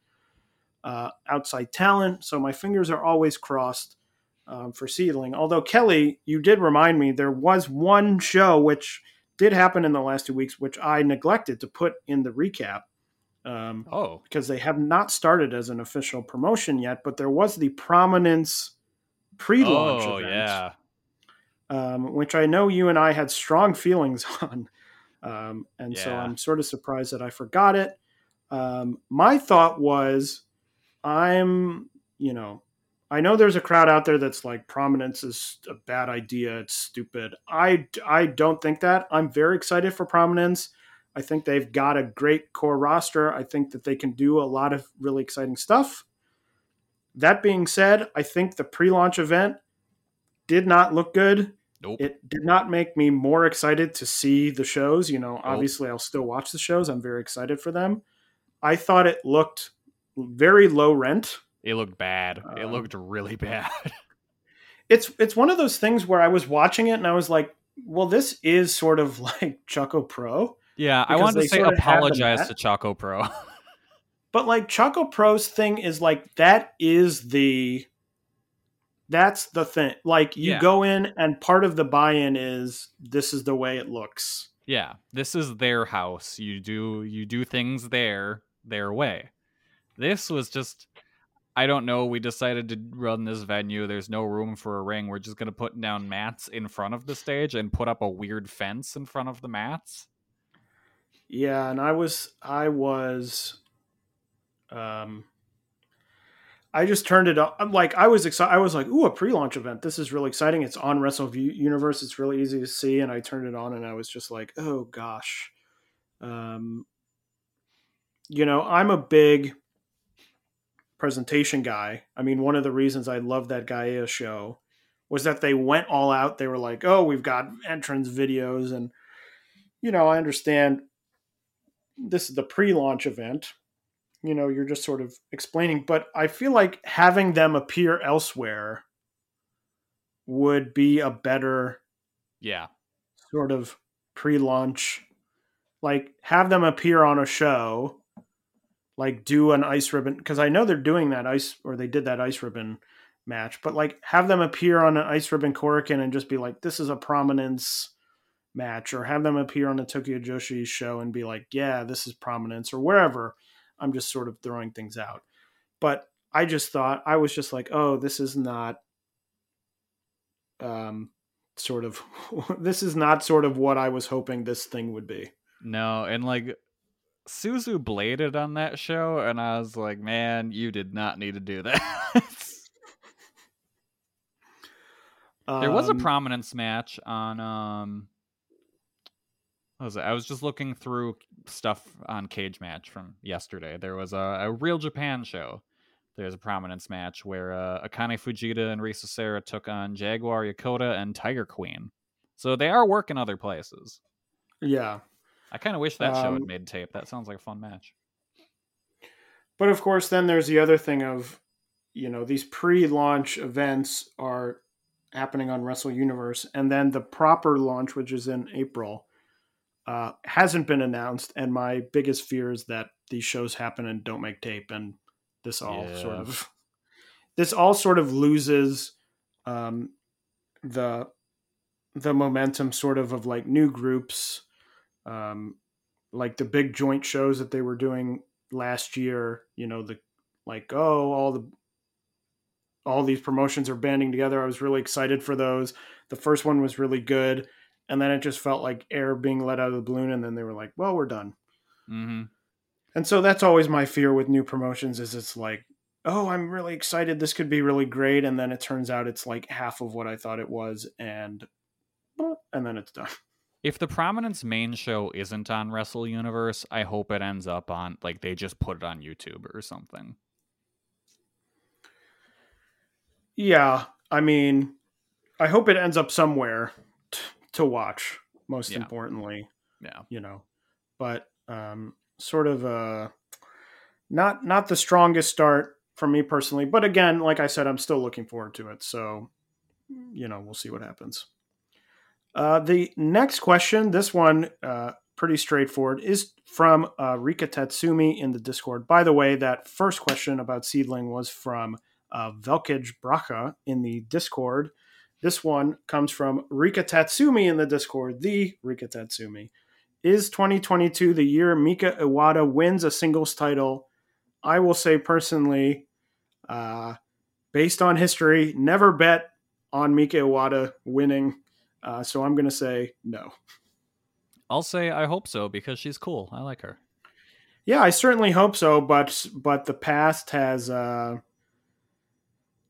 uh, outside talent. So my fingers are always crossed um, for Seedling. Although Kelly, you did remind me there was one show which did happen in the last two weeks, which I neglected to put in the recap. Um, Oh, because they have not started as an official promotion yet, but there was the Prominence pre-launch oh event, yeah. um, which I know you and I had strong feelings <laughs> on, um, and so I'm sort of surprised that I forgot it. Um, my thought was, I'm, you know, I know there's a crowd out there that's like Prominence is a bad idea, it's stupid. I I don't think that. I'm very excited for Prominence. I think they've got a great core roster. I think that they can do a lot of really exciting stuff. That being said, I think the pre-launch event did not look good. Nope. It did not make me more excited to see the shows. You know, obviously I'll still watch the shows. I'm very excited for them. I thought it looked very low rent. It looked bad. it Um, looked really bad. <laughs> It's it's one of those things where I was watching it and I was like, well, this is sort of <laughs> like Choco Pro. yeah, I wanted to say sort of have the apologize to Choco Pro. <laughs> But like Choco Pro's thing is like that is the that's the thing. Like you Yeah. go in and part of the buy-in is this is the way it looks. yeah, this is their house. You do you do things there their way. This was just I don't know. We decided to run this venue. There's no room for a ring. We're just gonna put down mats in front of the stage and put up a weird fence in front of the mats. Yeah, and I was I was um I just turned it up. I'm like I was excited. I was like, "Ooh, a pre-launch event! This is really exciting. It's on Wrestle Universe. It's really easy to see." And I turned it on, and I was just like, "Oh gosh." Um, you know, I'm a big presentation guy. I mean, one of the reasons I love that Gaia show was that they went all out. They were like, "Oh, we've got entrance videos," and you know, I understand this is the pre-launch event you know you're just sort of explaining but i feel like having them appear elsewhere would be a better Yeah. sort of pre-launch like have them appear on a show like do an ice ribbon because i know they're doing that ice or they did that ice ribbon match but like have them appear on an ice ribbon Korakuen and just be like this is a prominence match or have them appear on the Tokyo Joshi show and be like yeah this is prominence or wherever. I'm just sort of throwing things out. But i just thought i was just like oh this is not um sort of <laughs> this is not sort of what i was hoping this thing would be. No, and like Suzu bladed on that show, and I was like, man, you did not need to do <laughs> that. there was a Um, prominence match on um what was it? I was just looking through stuff on Cage Match from yesterday. There was a, a real Japan show. There's a prominence match where uh, Akane Fujita and Risa Sera took on Jaguar Yokota and Tiger Queen. So they are working other places. yeah I kind of wish that show had Um, made tape. That sounds like a fun match. But of course, then there's the other thing of, you know, these pre-launch events are happening on Wrestle Universe, and then the proper launch, which is in April, uh, hasn't been announced, and my biggest fear is that these shows happen and don't make tape, and this all Yeah. sort of <laughs> this all sort of loses um, the the momentum, sort of of like new groups, um, like the big joint shows that they were doing last year. You know, the like oh all the all these promotions are banding together. I was really excited for those. The first one was really good, and then it just felt like air being let out of the balloon. And then they were like, "Well, we're done." Mm-hmm. And so that's always my fear with new promotions is it's like, "Oh, I'm really excited. This could be really great," and then it turns out it's like half of what I thought it was, and and then it's done. If the Prominence main show isn't on Wrestle Universe, I hope it ends up on like they just put it on YouTube or something. Yeah, I mean, I hope it ends up somewhere t- to watch. Most Yeah. importantly, Yeah. you know, but um, sort of uh, not not the strongest start for me personally. But again, like I said, I'm still looking forward to it. So, you know, we'll see what happens. Uh, the next question, this one, uh, pretty straightforward, is from uh, Rika Tatsumi in the Discord. By the way, that first question about Seedling was from uh, Bracha in the Discord. This one comes from Rika Tatsumi in the Discord, the Rika Tatsumi. Is 2022 the year Mika Iwata wins a singles title? I will say personally, uh, based on history, never bet on Mika Iwata winning. Uh, so I'm going to say no. I'll say I hope so because she's cool. I like her. Yeah, I certainly hope so, but but the past has uh,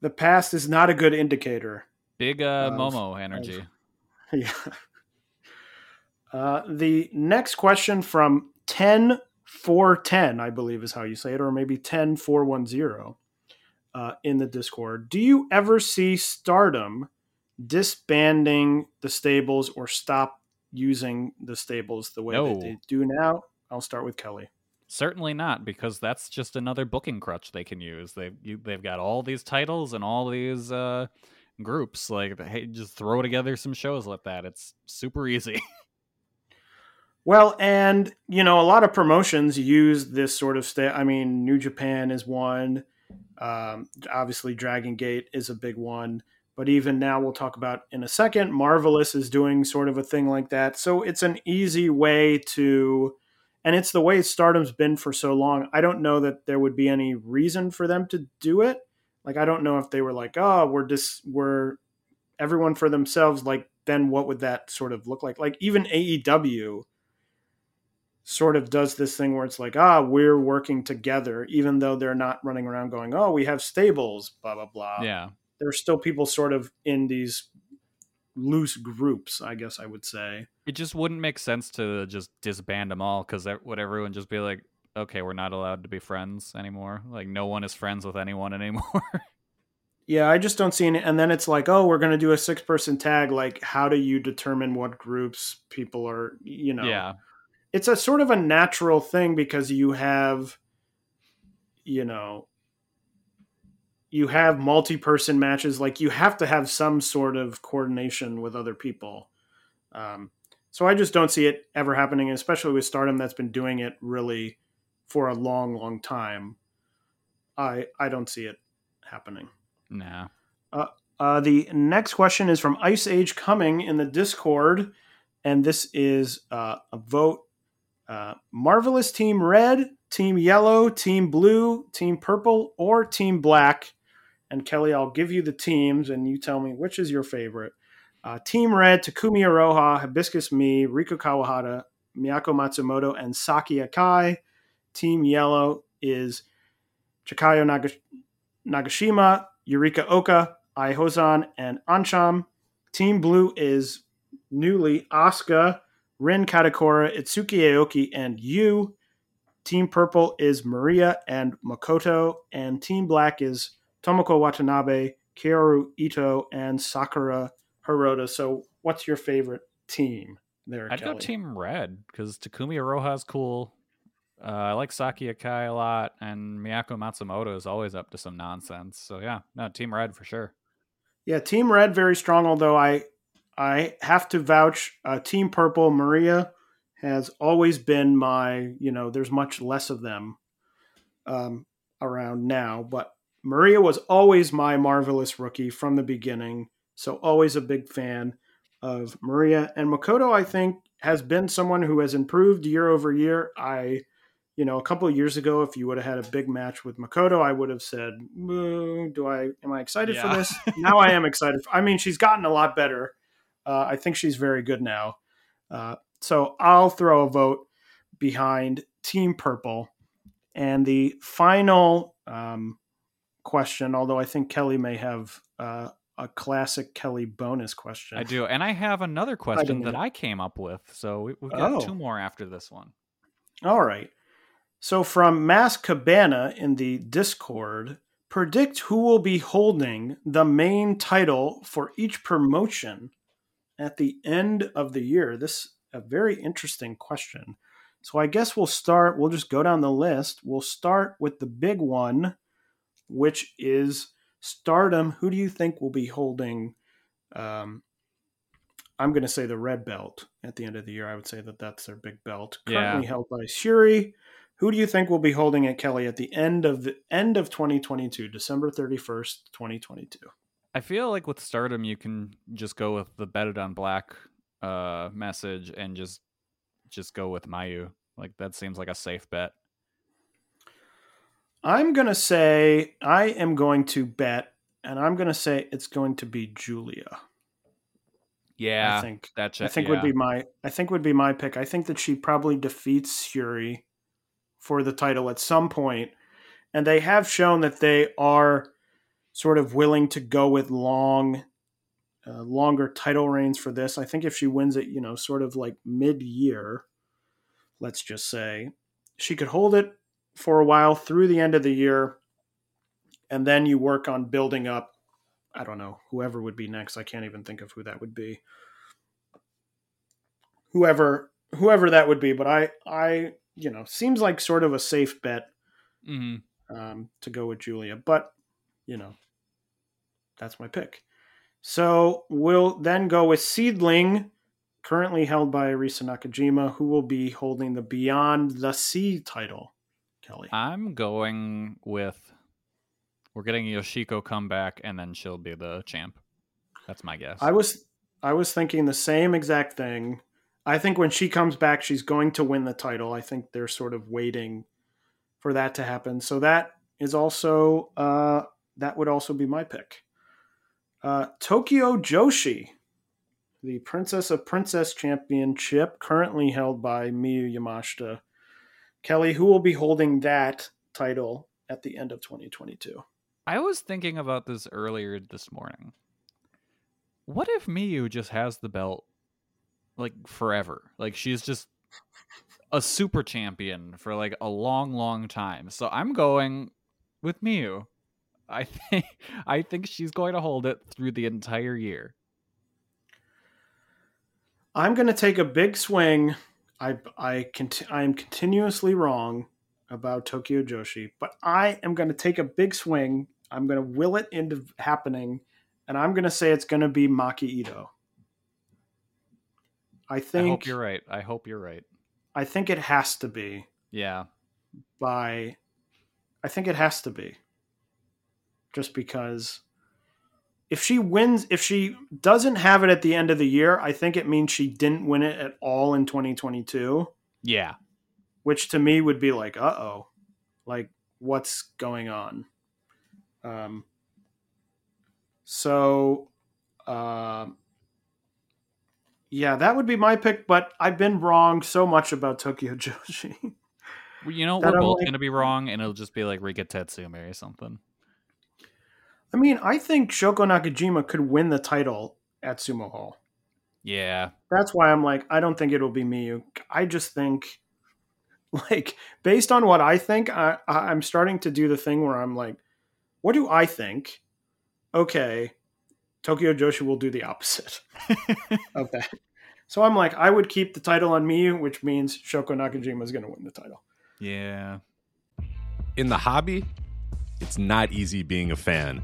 the past is not a good indicator. Big uh, Of- Momo energy. <laughs> Yeah. Uh, the next question from 10410, I believe is how you say it, or maybe 10410 uh, in the Discord. Do you ever see Stardom disbanding the stables or stop using the stables the way No. that they do now? I'll start with Kelly. Certainly not, because that's just another booking crutch they can use. They've you, they've got all these titles and all these uh, groups. Like, hey, just throw together some shows like that. It's super easy. <laughs> Well, and you know, a lot of promotions use this sort of stay. I mean, New Japan is one. Um, obviously, Dragon Gate is a big one. But even now, we'll talk about in a second. Marvelous is doing sort of a thing like that. So it's an easy way to, and it's the way Stardom's been for so long. I don't know that there would be any reason for them to do it. Like, I don't know if they were like, oh, we're just we're everyone for themselves. Like, then what would that sort of look like? Like even AEW sort of does this thing where it's like, ah, we're working together, even though they're not running around going, oh, we have stables, blah, blah, blah. yeah. There's still people sort of in these loose groups, I guess I would say. It just wouldn't make sense to just disband them all because that would everyone just be like, okay, we're not allowed to be friends anymore? Like, no one is friends with anyone <laughs> anymore. Yeah, I just don't see any. And then it's like, oh, we're going to do a six person tag. Like, how do you determine what groups people are, you know? yeah. it's a sort of a natural thing because you have you know you have multi-person matches like you have to have some sort of coordination with other people um, so i just don't see it ever happening especially with stardom that's been doing it really for a long long time i i don't see it happening Nah. uh, the next question is from Ice Age Coming in the Discord, and this is uh, a vote. Uh, Marvelous Team Red, Team Yellow, Team Blue, Team Purple, or Team Black. And Kelly, I'll give you the teams, and you tell me which is your favorite. Uh, Team Red, Takumi Iroha, Hibiscus Mii, Riko Kawahata, Miyako Matsumoto, and Saki Akai. Team Yellow is Chikayo Naga- Nagashima, Yurika Oka, Ai Hozan, and Ancham. Team Blue is newly Asuka, Rin Kadokura, Itsuki Aoki, and Yu. Team Purple is Maria and Makoto, and Team Black is Tomoko Watanabe, Kaoru Ito, and Sakura Hirota. So, what's your favorite team there, I'd Kelly? go Team Red because Takumi Iroha's cool. Uh, I like Saki Akai a lot, and Miyako Matsumoto is always up to some nonsense. So yeah, no Team Red for sure. Yeah, Team Red very strong. Although I I have to vouch. Uh, Team Purple, Maria has always been my, you know, there's much less of them um, around now, but Maria was always my marvelous rookie from the beginning. So always a big fan of Maria. And Makoto, I think, has been someone who has improved year over year. I, you know, a couple of years ago, if you would have had a big match with Makoto, I would have said, "Do I? Am I excited Yeah. for this?" now I am excited. I mean, she's gotten a lot better. Uh, I think she's very good now. Uh, so I'll throw a vote behind Team Purple. And the final um, question, although I think Kelly may have uh, a classic Kelly bonus question. I do, and I have another question that know. I came up with. So we, we've got Oh. two more after this one. All right. So from Mass Cabana in the Discord, predict who will be holding the main title for each promotion at the end of the year. This a very interesting question. So I guess we'll start. We'll just go down the list. We'll start with the big one, which is Stardom. Who do you think will be holding? Um, I'm going to say the red belt at the end of the year. I would say that that's their big belt, currently Yeah. held by Shuri. Who do you think will be holding it, Kelly, at the end of the end of 2022, December 31st, 2022? I feel like with Stardom, you can just go with the bet it on black uh, message and just just go with Mayu. Like that seems like a safe bet. I'm going to say I am going to bet, and I'm going to say it's going to be Giulia. Yeah, I think that's I think would be my I think would be my pick. I think that she probably defeats Shuri for the title at some point, and they have shown that they are sort of willing to go with long, uh, longer title reigns for this. I think if she wins it, you know, sort of like mid year, let's just say, she could hold it for a while through the end of the year, and then you work on building up. I don't know whoever would be next. I can't even think of who that would be whoever whoever that would be but i i you know seems like sort of a safe bet hmm um, to go with Giulia but you know that's my pick so we'll then go with seedling currently held by arisa nakajima who will be holding the beyond the sea title kelly. I'm going with we're getting Yoshiko come back and then she'll be the champ. That's my guess. i was i was thinking the same exact thing. I think when she comes back she's going to win the title. I think they're sort of waiting for that to happen. So that is also uh that would also be my pick. Uh tokyo joshi the princess of princess championship currently held by miyu yamashita kelly who will be holding that title at the end of 2022 I was thinking about this earlier this morning. What if Miyu just has the belt like forever? Like she's just a super champion for like a long, long time. So I'm going with Miyu. I think <laughs> I think she's going to hold it through the entire year. I'm going to take a big swing. I I conti- I am continuously wrong about Tokyo Joshi, but I am going to take a big swing. I'm going to will it into happening, and I'm going to say it's going to be Maki Ito. I I think hope you're right. I hope you're right. I think it has to be Yeah. by I think it has to be. Just because if she wins if she doesn't have it at the end of the year, I think it means she didn't win it at all in 2022, Yeah. which to me would be like, "Uh-oh. Like what's going on?" Um so um yeah, that would be my pick, but I've been wrong so much about Tokyo <laughs> Joshi. Well, You know, we're both like- going to be wrong, and it'll just be like Rika Tatsumi or something. I mean, I think Shoko Nakajima could win the title at Sumo Hall. Yeah. That's why I'm like, I don't think it'll be Miyu. I just think, <laughs> like, based on what I think, I, I- I'm starting to do the thing where I'm like, what do I think? Okay, Tokyo Joshi will do the opposite <laughs> of that. So I'm like, I would keep the title on Miyu, which means Shoko Nakajima is going to win the title. Yeah. in the hobby, it's not easy being a fan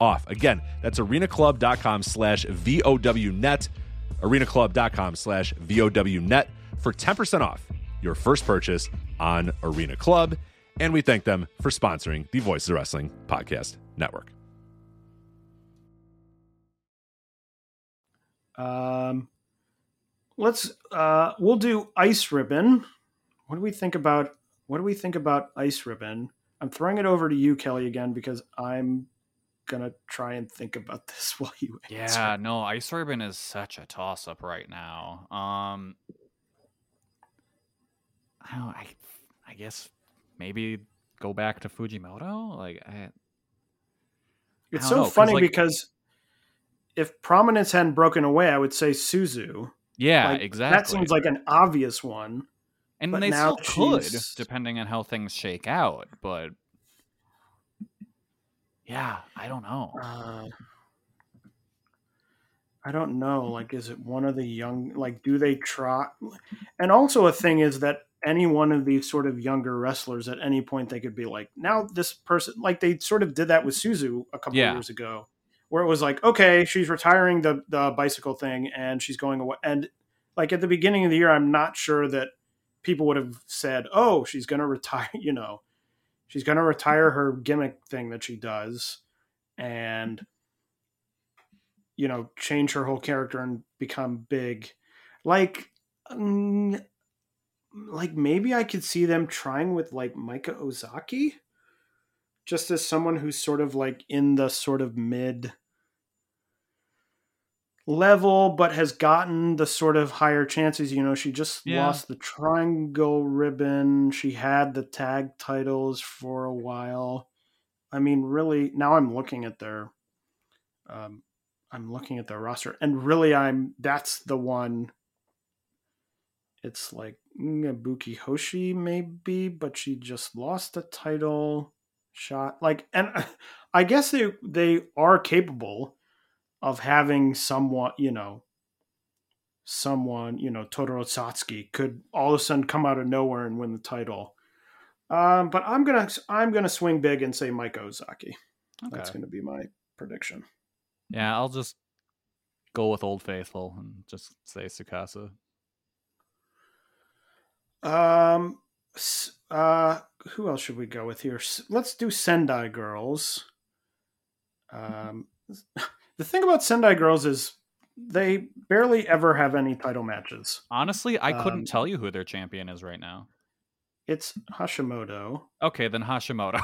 off. Again, that's arenaclub.com slash VOWnet, arenaclub.com slash VOWnet for 10% off your first purchase on Arena Club. And we thank them for sponsoring the Voices of Wrestling Podcast Network. Um, let's uh, we'll do ice ribbon. What do we think about what do we think about ice ribbon? I'm throwing it over to you, Kelly, again because I'm gonna try and think about <laughs> this while you answer. Yeah, no, Ice Ribbon is such a toss up right now. Um, I don't, I, I guess maybe go back to Fujimoto. Like, I, It's I so know, funny like- because if prominence hadn't broken away, I would say Suzu. yeah, Like, exactly. That seems like an obvious one. and they now still could, depending on how things shake out. But yeah, I don't know. Uh, I don't know. Like, is it one of the young? Like, do they try? And also, a thing is that any one of these sort of younger wrestlers, at any point, they could be like, now this person, like they sort of did that with Suzu a couple Yeah. of years ago, where it was like, okay, she's retiring the the bicycle thing, and she's going away. And like at the beginning of the year, I'm not sure that people would have said, oh, she's going to retire. <laughs> You know, she's going to retire her gimmick thing that she does, and you know change her whole character and become big. Like mm, like maybe i could see them trying with like Maika Ozaki just as someone who's sort of like in the sort of mid level but has gotten the sort of higher chances you know she just Yeah. lost the triangle ribbon she had the tag titles for a while i mean really now i'm looking at their um i'm looking at their roster and really i'm that's the one it's like Ibuki Hoshi maybe, but she just lost a title shot. Like, and <laughs> I guess they they are capable of having someone, you know, someone, you know, Totoro Satsuki could all of a sudden come out of nowhere and win the title. Um, but I'm gonna I'm gonna swing big and say Maika Ozaki. Okay. That's gonna be my prediction. Yeah, I'll just go with Old Faithful and just say Tsukasa. Um, uh, who else should we go with here? Let's do Sendai Girls. Um, <laughs> the thing about Sendai girls is they barely ever have any title matches. Honestly, I couldn't Um, tell you who their champion is right now. It's Hashimoto. Okay, then Hashimoto.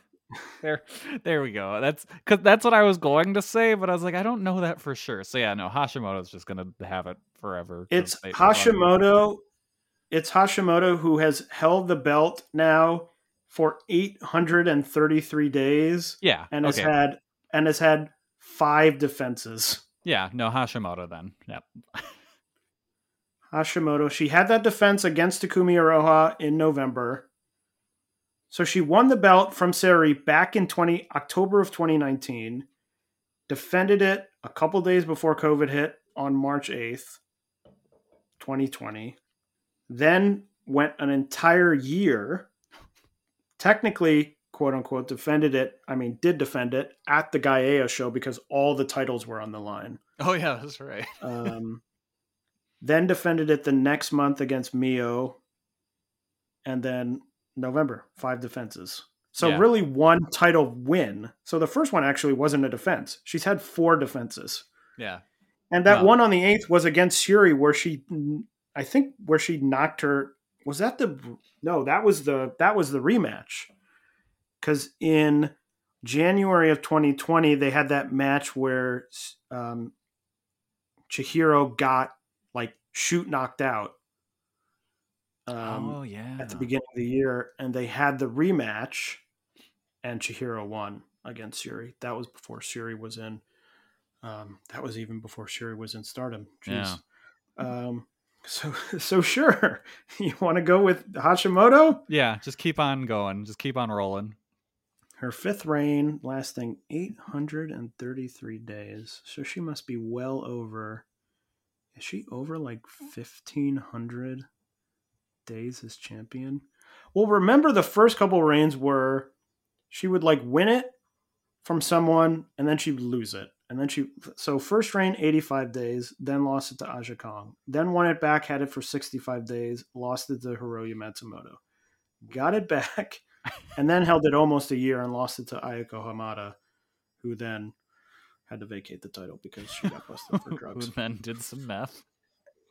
<laughs> there, there we go. That's because that's what I was going to say, but I was like, I don't know that for sure. So yeah, no, Hashimoto's just gonna have it forever. It's Hashimoto. It's Hashimoto who has held the belt now for 833 days Yeah, and has had and has had five defenses. yeah, no Hashimoto then. Yep. Hashimoto. She had that defense against Takumi Iroha in November. So she won the belt from Sari back in 20 October of 2019. Defended it a couple days before COVID hit on March 8th, 2020. Then went an entire year technically quote unquote defended it. I mean, did defend it at the Gaia show because all the titles were on the line. Oh yeah, that's right. <laughs> Um, then defended it the next month against Mio, and then November five defenses. So Yeah. really one title win. So the first one actually wasn't a defense. She's had four defenses, Yeah. and that Wow. one on the eighth was against Shuri, where she, I think, where she knocked her. Was that the no? That was the that was the rematch. Because in January of 2020, they had that match where um, Chihiro got like shoot knocked out um, oh yeah. at the beginning of the year, and they had the rematch, and Chihiro won against Shuri. That was before Shuri was in. Um, that was even before Shuri was in Stardom. Jeez. Um, so <laughs> so sure, <laughs> you want to go with Hashimoto? Yeah, just keep on going. Just keep on rolling. Her fifth reign lasting 833 days. So she must be well over. Is she over like 1500 days as champion? Well, remember the first couple reigns were she would like win it from someone and then she'd lose it. And then she, so first reign 85 days, then lost it to Aja Kong, then won it back, had it for 65 days, lost it to Hiroyo Matsumoto, got it <laughs> back, and then held it almost a year and lost it to Ayako Hamada, who then had to vacate the title because she got busted for <laughs> drugs. Who then did some meth.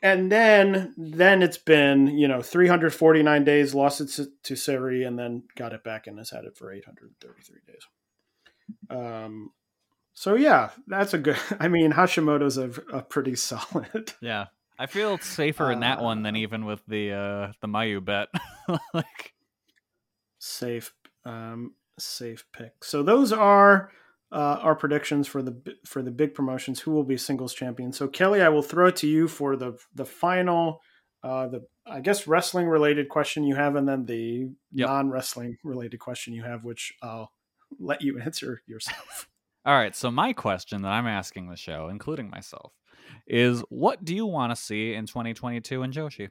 And then then it's been, you know, 349 days, lost it to, to Seri, and then got it back and has had it for 833 days. Um so yeah, that's a good <laughs> I mean Hashimoto's a, a pretty <laughs> solid. Yeah. I feel safer in that one than Uh, even with the uh the Mayu bet. like safe um safe pick. So those are uh, our predictions for the for the big promotions. Who will be singles champion? So Kelly, I will throw it to you for the the final, uh, the I guess wrestling related question you have, and then the Yep. non wrestling related question you have, which I'll let you <laughs> answer yourself. All right, so my question that I'm asking the show, including myself, is what do you want to see in 2022 in Joshi?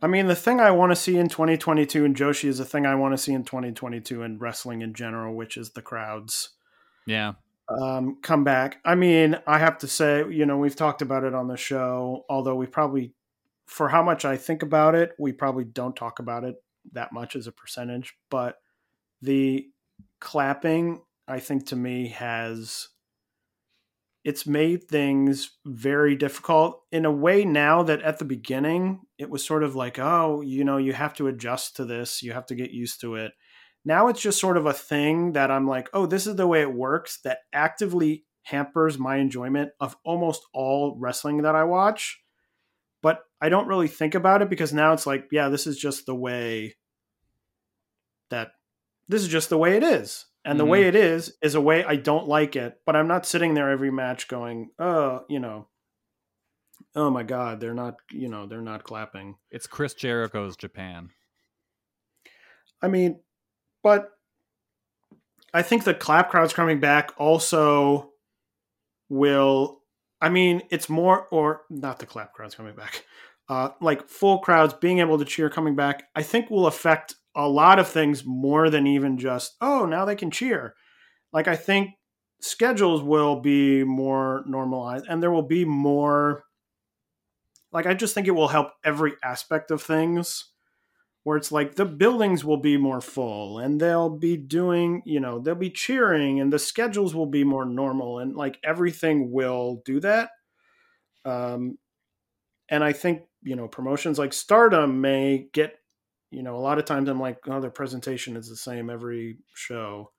I mean, the thing I want to see in 2022 in Joshi is the thing I want to see in 2022 in wrestling in general, which is the crowds. Yeah. um, come back. I mean, I have to say, you know, we've talked about it on the show, although we probably, for how much I think about it, we probably don't talk about it that much as a percentage. But the clapping, I think to me, has it's made things very difficult in a way now that at the beginning it was sort of like, oh, you know, you have to adjust to this, you have to get used to it now it's just sort of a thing that I'm like, oh, this is the way it works that actively hampers my enjoyment of almost all wrestling that I watch. But I don't really think about it because now it's like, yeah, this is just the way that this is just the way it is. And the way it is is a way I don't like it, but I'm not sitting there every match going, oh, you know, oh my God, they're not, you know, they're not clapping. It's Chris Jericho's Japan. I mean, but I think the clap crowds coming back also will. I mean, it's more or not the clap crowds coming back. Uh, like full crowds being able to cheer coming back, I think will affect a lot of things more than even just oh now they can cheer. Like I think schedules will be more normalized and there will be more. Like I just think it will help every aspect of things where it's like the buildings will be more full and they'll be doing, you know, they'll be cheering and the schedules will be more normal and like everything will do that. Um, and I think, you know, promotions like Stardom may get, you know, a lot of times I'm like, oh, their presentation is the same every show.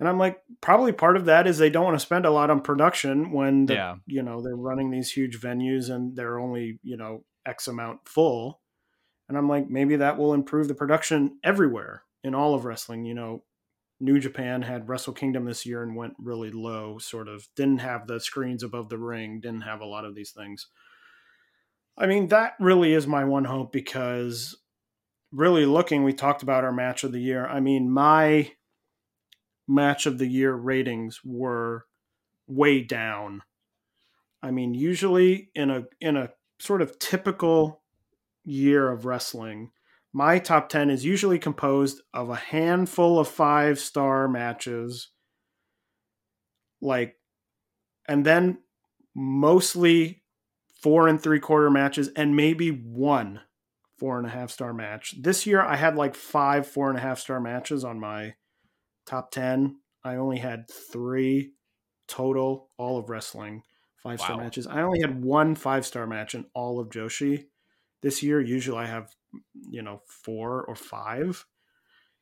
And I'm like, probably part of that is they don't want to spend a lot on production when, the, Yeah. you know, they're running these huge venues and they're only, you know, X amount full. And I'm like, maybe that will improve the production everywhere in all of wrestling. You know, New Japan had Wrestle Kingdom this year and went really low, sort of didn't have the screens above the ring, didn't have a lot of these things. I mean, that really is my one hope because really looking, we talked about our match of the year. I mean, my match of the year ratings were way down. I mean, usually in a in a sort of typical year of wrestling, my top 10 is usually composed of a handful of five star matches, like, and then mostly four and three quarter matches, and maybe one four and a half star match. This year, I had like five four and a half star matches on my top 10. I only had three total, all of wrestling, five star Wow. matches. I only had one five star match in all of Joshi this year. Usually I have, you know, four or five.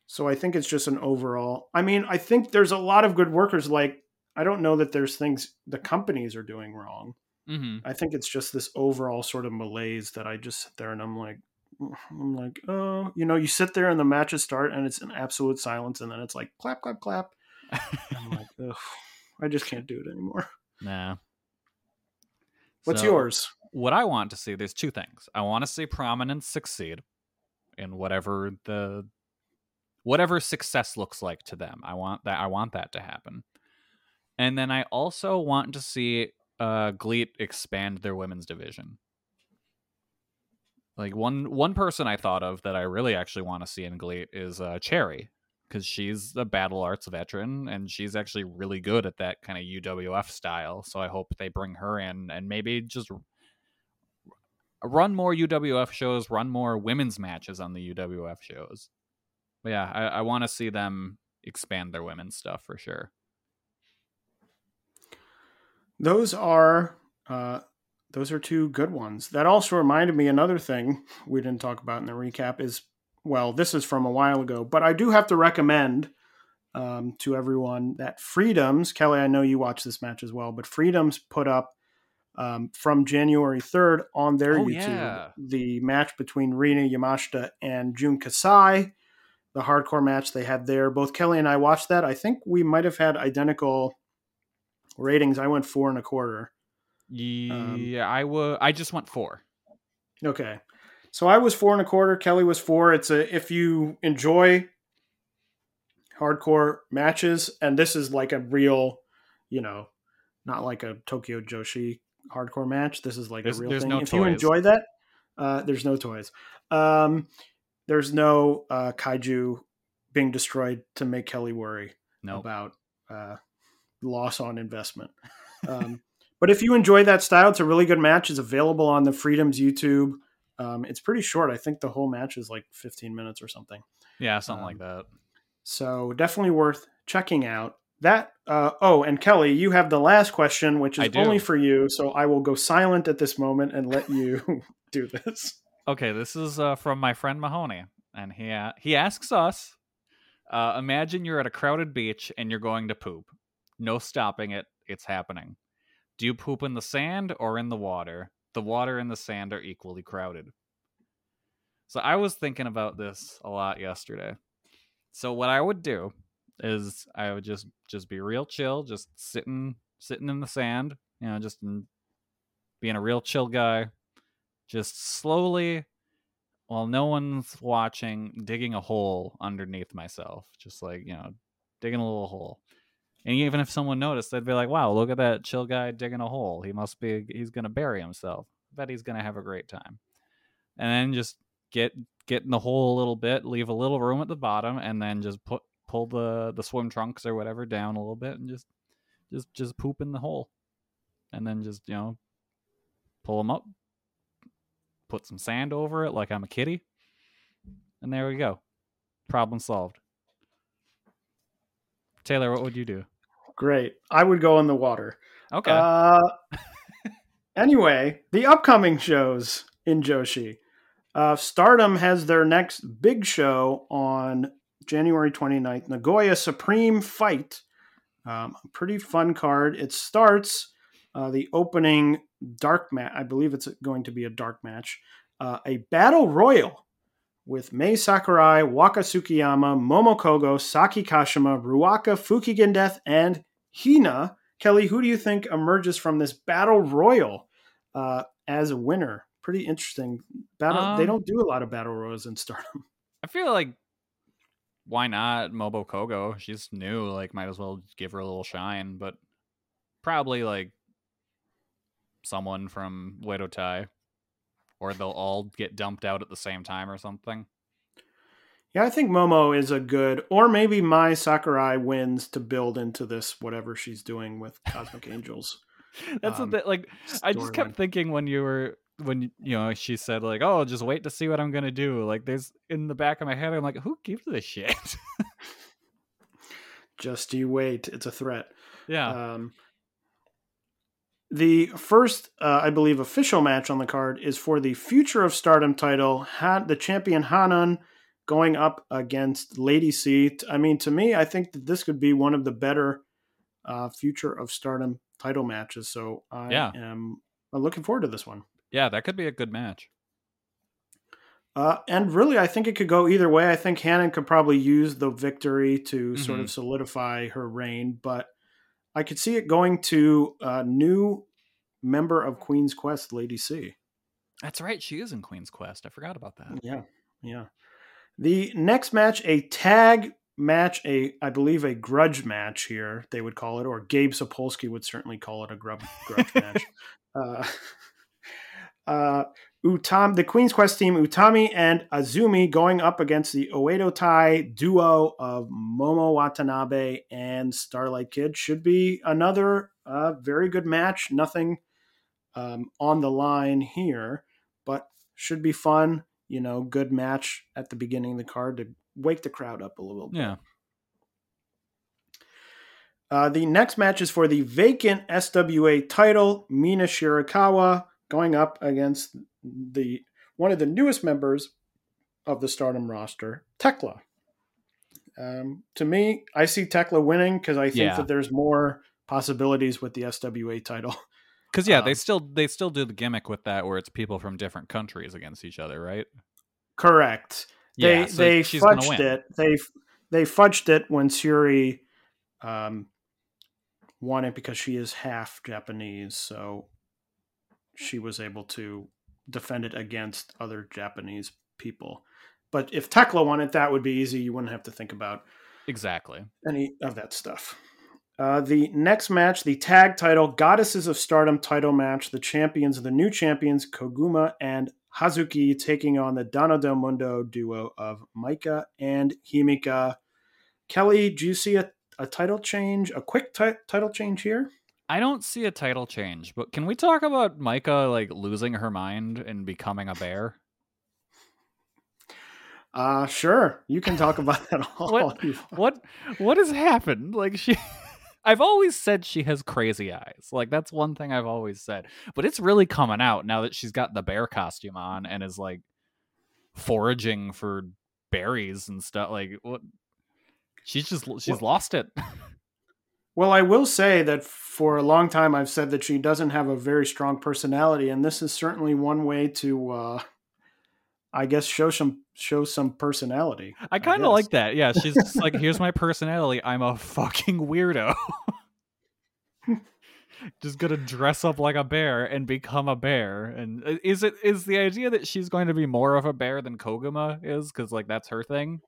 So I think it's just an overall. I mean, I think there's a lot of good workers. Like, I don't know that there's things the companies are doing wrong. hmm I think it's just this overall sort of malaise that I just sit there and I'm like, I'm like, oh, you know, you sit there and the matches start and it's an absolute silence, and then it's like clap, clap, clap. I'm like, <laughs> Ugh, I just can't do it anymore. Nah. What's So, yours? What I want to see, there's two things. I want to see prominence succeed in whatever the whatever success looks like to them. I want that I want that to happen. And then I also want to see uh GLEAT expand their women's division. Like one one person I thought of that I really actually want to see in GLEAT is uh Cherry because she's a battle arts veteran and she's actually really good at that kind of UWF style. So I hope they bring her in and maybe just run more UWF shows, run more women's matches on the UWF shows. But yeah, I, I want to see them expand their women's stuff for sure. Those are uh, those are two good ones. That also reminded me another thing we didn't talk about in the recap is well, this is from a while ago, but I do have to recommend um, to everyone that Freedoms, Kelly, I know you watch this match as well, but Freedoms put up um, from January 3rd on their Oh, YouTube yeah. the match between Rina Yamashita and Jun Kasai, the hardcore match they had there. Both Kelly and I watched that. I think we might have had identical ratings. I went four and a quarter. Yeah, I would. I just went four. Okay. So I was four and a quarter. Kelly was four. It's a if you enjoy hardcore matches, and this is like a real, you know, not like a Tokyo Joshi hardcore match. This is like There's- a real thing. no if you enjoy that, uh, there's no toys. Um, there's no uh, kaiju being destroyed to make Kelly worry No, about uh, loss on investment. Um, but if you enjoy that style, it's a really good match. It's available on the Freedoms YouTube. Um, it's pretty short. I think the whole match is like 15 minutes or something. yeah, something like um, that. So definitely worth checking out. That uh, oh, and Kelly, you have the last question, which is only for you. So I will go silent at this moment and let you <laughs> do this. Okay, this is uh, from my friend Mahoney, and he he asks us: uh, Imagine you're at a crowded beach and you're going to poop. No stopping it; it's happening. Do you poop in the sand or in the water? The water and the sand are equally crowded. So I was thinking about this a lot yesterday. So what I would do is I would just just be real chill, just sitting sitting in the sand, you know, just being a real chill guy, just slowly while no one's watching digging a hole underneath myself just like you know digging a little hole and even if someone noticed they'd be like wow look at that chill guy digging a hole he must be he's gonna bury himself bet he's gonna have a great time and then just get get in the hole a little bit leave a little room at the bottom and then just put pull the the swim trunks or whatever down a little bit and just just just poop in the hole and then just you know pull them up put some sand over it like I'm a kitty, And there we go. Problem solved. Taylor, what would you do? Great. I would go in the water. Okay. Uh, <laughs> anyway, the upcoming shows in Joshi. Uh, Stardom has their next big show on January 29th, Nagoya Supreme Fight. Um, pretty fun card. It starts uh, the opening dark match. I believe it's going to be a dark match. Uh, a battle royal with Mai Sakurai, Waka Tsukiyama, Momo Kogo, Saki Kashima, Ruaka, Fukigen Death, and Hina. Kelly, who do you think emerges from this battle royal uh, as a winner? Pretty interesting. Battle. Um, they don't do a lot of battle royals in Stardom. <laughs> I feel like why not Momo Kogo? She's new, like might as well give her a little shine, but probably like someone from Oedo Tai. Or they'll all get dumped out at the same time or something. Yeah, I think Momo is a good, or maybe Mai Sakurai wins to build into this whatever she's doing with Cosmic <laughs> Angels. That's Um, what the, like I just kept storyline. thinking when you were when you know she said like oh just wait to see what I'm gonna do like there's in the back of my head I'm like who gives a shit <laughs> Just you wait; it's a threat. yeah Um, the first, uh, I believe, official match on the card is for the Future of Stardom title. Han, the champion Hanan going up against Lady C. I mean, to me, I think that this could be one of the better uh, Future of Stardom title matches. So I Yeah. am looking forward to this one. yeah that could be a good match Uh, and really, I think it could go either way. I think Hanan could probably use the victory to sort Mhm. of solidify her reign, but I could see it going to a new member of Queen's Quest, Lady C. that's right she is in Queen's Quest I forgot about that Yeah, yeah. The next match, a tag match, a I believe a grudge match here they would call it, or Gabe Sapolsky would certainly call it a grub, grudge match. <laughs> Uh, <laughs> uh, Utam, the Queen's Quest team, Utami and Azumi going up against the Oedo Tai duo of Momo Watanabe and Starlight Kid should be another uh, very good match. Nothing um, on the line here, but should be fun. You know, good match at the beginning of the card to wake the crowd up a little bit. yeah Uh, the next match is for the vacant SWA title. Mina Shirakawa going up against the one of the newest members of the Stardom roster, Tekla. Um, to me, I see Tekla winning because I think Yeah. that there's more possibilities with the SWA title. <laughs> because yeah they Um, still they still do the gimmick with that where it's people from different countries against each other right Correct. They yeah so they fudged it. They they fudged it when Shuri um, won it because she is half Japanese, so she was able to defend it against other Japanese people. But if Tekla wanted, it, that would be easy. You wouldn't have to think about exactly any of that stuff. Uh, the next match, the tag title, Goddesses of Stardom title match, the champions, the new champions, Koguma and Hazuki, taking on the Donna Del Mondo duo of Maika and Himika. Kelly, do you see a, a title change, a quick ti- title change here? I don't see a title change, but can we talk about Maika like losing her mind and becoming a bear? Uh, sure. You can talk about that <laughs> all. What-. What what has happened? Like she <laughs> I've always said she has crazy eyes. Like that's one thing I've always said. But it's really coming out now that she's got the bear costume on and is like foraging for berries and stuff like what she's just she's Well- lost it. <laughs> Well, I will say that for a long time I've said that she doesn't have a very strong personality, and this is certainly one way to, uh, I guess, show some show some personality. I kind of like that. Yeah, she's just like, here's my <laughs> personality. I'm a fucking weirdo. <laughs> just gonna dress up like a bear and become a bear. And uh, is it is the idea that she's going to be more of a bear than Koguma is? Because like that's her thing.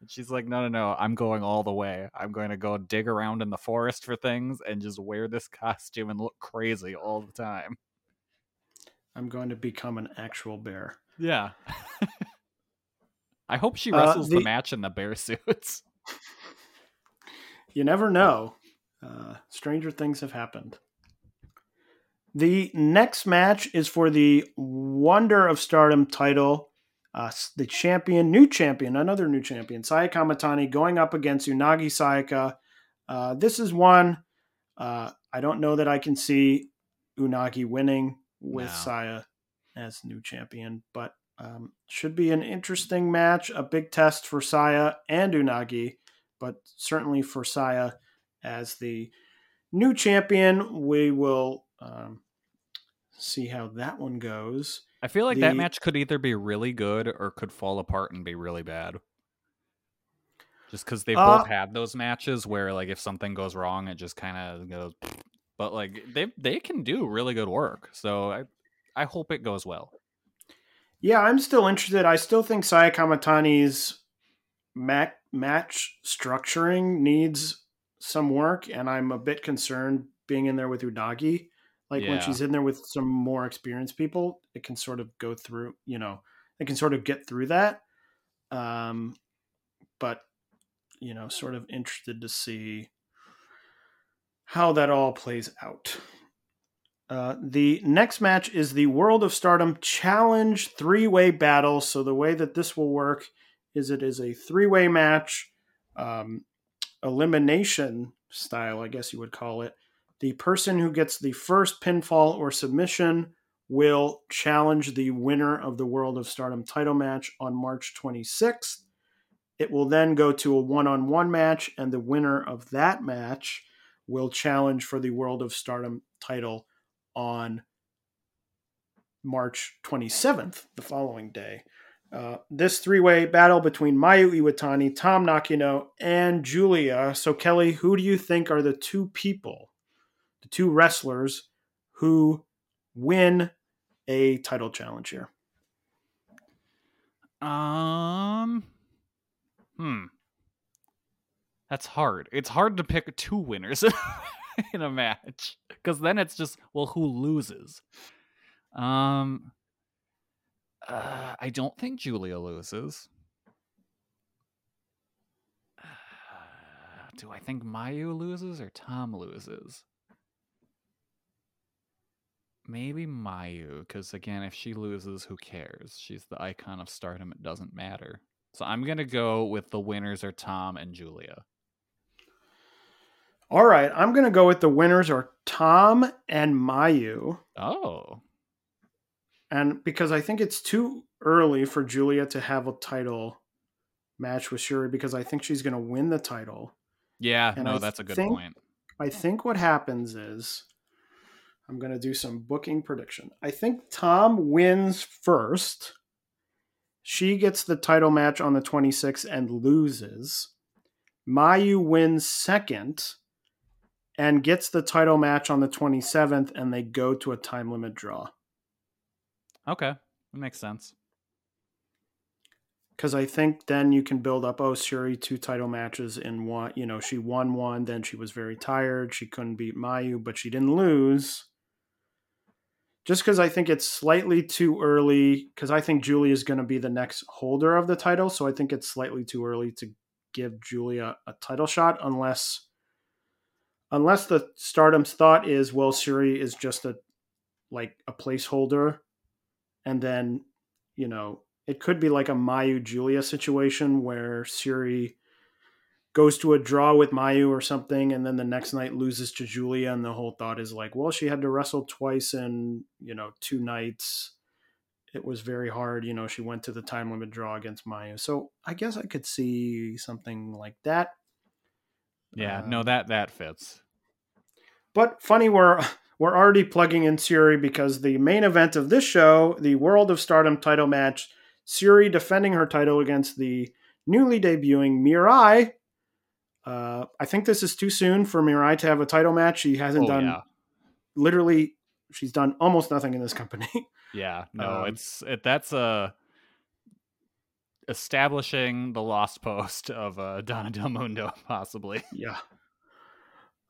And she's like, no, no, no. I'm going all the way. I'm going to go dig around in the forest for things and just wear this <laughs> costume and look crazy all the time. I'm going to become an actual bear. Yeah. <laughs> I hope she Uh, wrestles the the- match in the bear <laughs> suits. You never know. Uh, stranger things have happened. The next match is for the Wonder of Stardom title. Uh, the champion, new champion, another new champion, Saya Kamatani going up against Unagi Sayaka. Uh, this is one uh, I don't know that I can see Unagi winning with No. Saya as new champion, but um, should be an interesting match, a big test for Saya and Unagi, but certainly for Saya as the new champion. We will um, see how that one goes. I feel like The- that match could either be really good or could fall apart and be really bad. Just because they've Uh, both had those matches where, like, if something goes wrong, it just kind of goes. <sniffs> But like they they can do really good work, so I I hope it goes well. Yeah, I'm still interested. I still think Saya Kamatani's mat- match structuring needs some work, and I'm a bit concerned being in there with Unagi. Like when she's in there with some more experienced people, it can sort of go through, you know, it can sort of get through that. Um, but, you know, sort of interested to see how that all plays out. Uh, the next match is the World of Stardom Challenge three way battle. So, the way that this will work is it is a three way match, um, elimination style, I guess you would call it. The person who gets the first pinfall or submission will challenge the winner of the World of Stardom title match on March 26th. It will then go to a one on one match, and the winner of that match will challenge for the World of Stardom title on March 27th, the following day. Uh, this three way battle between Mayu Iwatani, Tam Nakano, and Giulia. So, Kelly, who do you think are the two people, two wrestlers who win a title challenge here? Um, hmm, that's hard. It's hard to pick two winners <laughs> in a match because then it's just well, who loses? Um, uh, I don't think Giulia loses. Uh, do I think Mayu loses or Tam loses? Maybe Mayu, because again, if she loses, who cares? She's the icon of stardom. It doesn't matter. So I'm gonna go with the winners are Tam and Giulia. All right, I'm going to go with the winners are Tam and Mayu. Oh, And because I think it's too early for Giulia to have a title match with Shuri, because I think she's going to win the title. yeah, And no, I that's a good think- point. I think what happens is I'm going to do some booking prediction. I think Tam wins first. She gets the title match on the 26th and loses. Mayu wins second and gets the title match on the 27th, and they go to a time limit draw. Okay, that makes sense. because I think then you can build up. Oh, Shuri two title matches in one. You know, she won one, then she was very tired. She couldn't beat Mayu, but she didn't lose. Just because I think it's slightly too early, because I think Giulia is going to be the next holder of the title, so I think it's slightly too early to give Giulia a title shot, unless unless the Stardom's thought is, well, Shuri is just a like a placeholder, and then you know it could be like a Mayu Giulia situation where Shuri goes to a draw with Mayu or something, and then the next night loses to Giulia, and the whole thought is like, well, she had to wrestle twice in you know two nights. It was very hard, you know. She went to the time limit draw against Mayu, so I guess I could see something like that. Yeah, no, Um, that that fits. But funny, we're we're already plugging in Shuri because the main event of this show, the World of Stardom title match, Shuri defending her title against the newly debuting Mirai. Uh, I think this is too soon for Mirai to have a title match. She hasn't Oh, done yeah. literally. She's done almost nothing in this company. <laughs> Yeah, no, Um, it's it. That's uh establishing the lost post of uh, Donna Del Mondo, <laughs> possibly. yeah.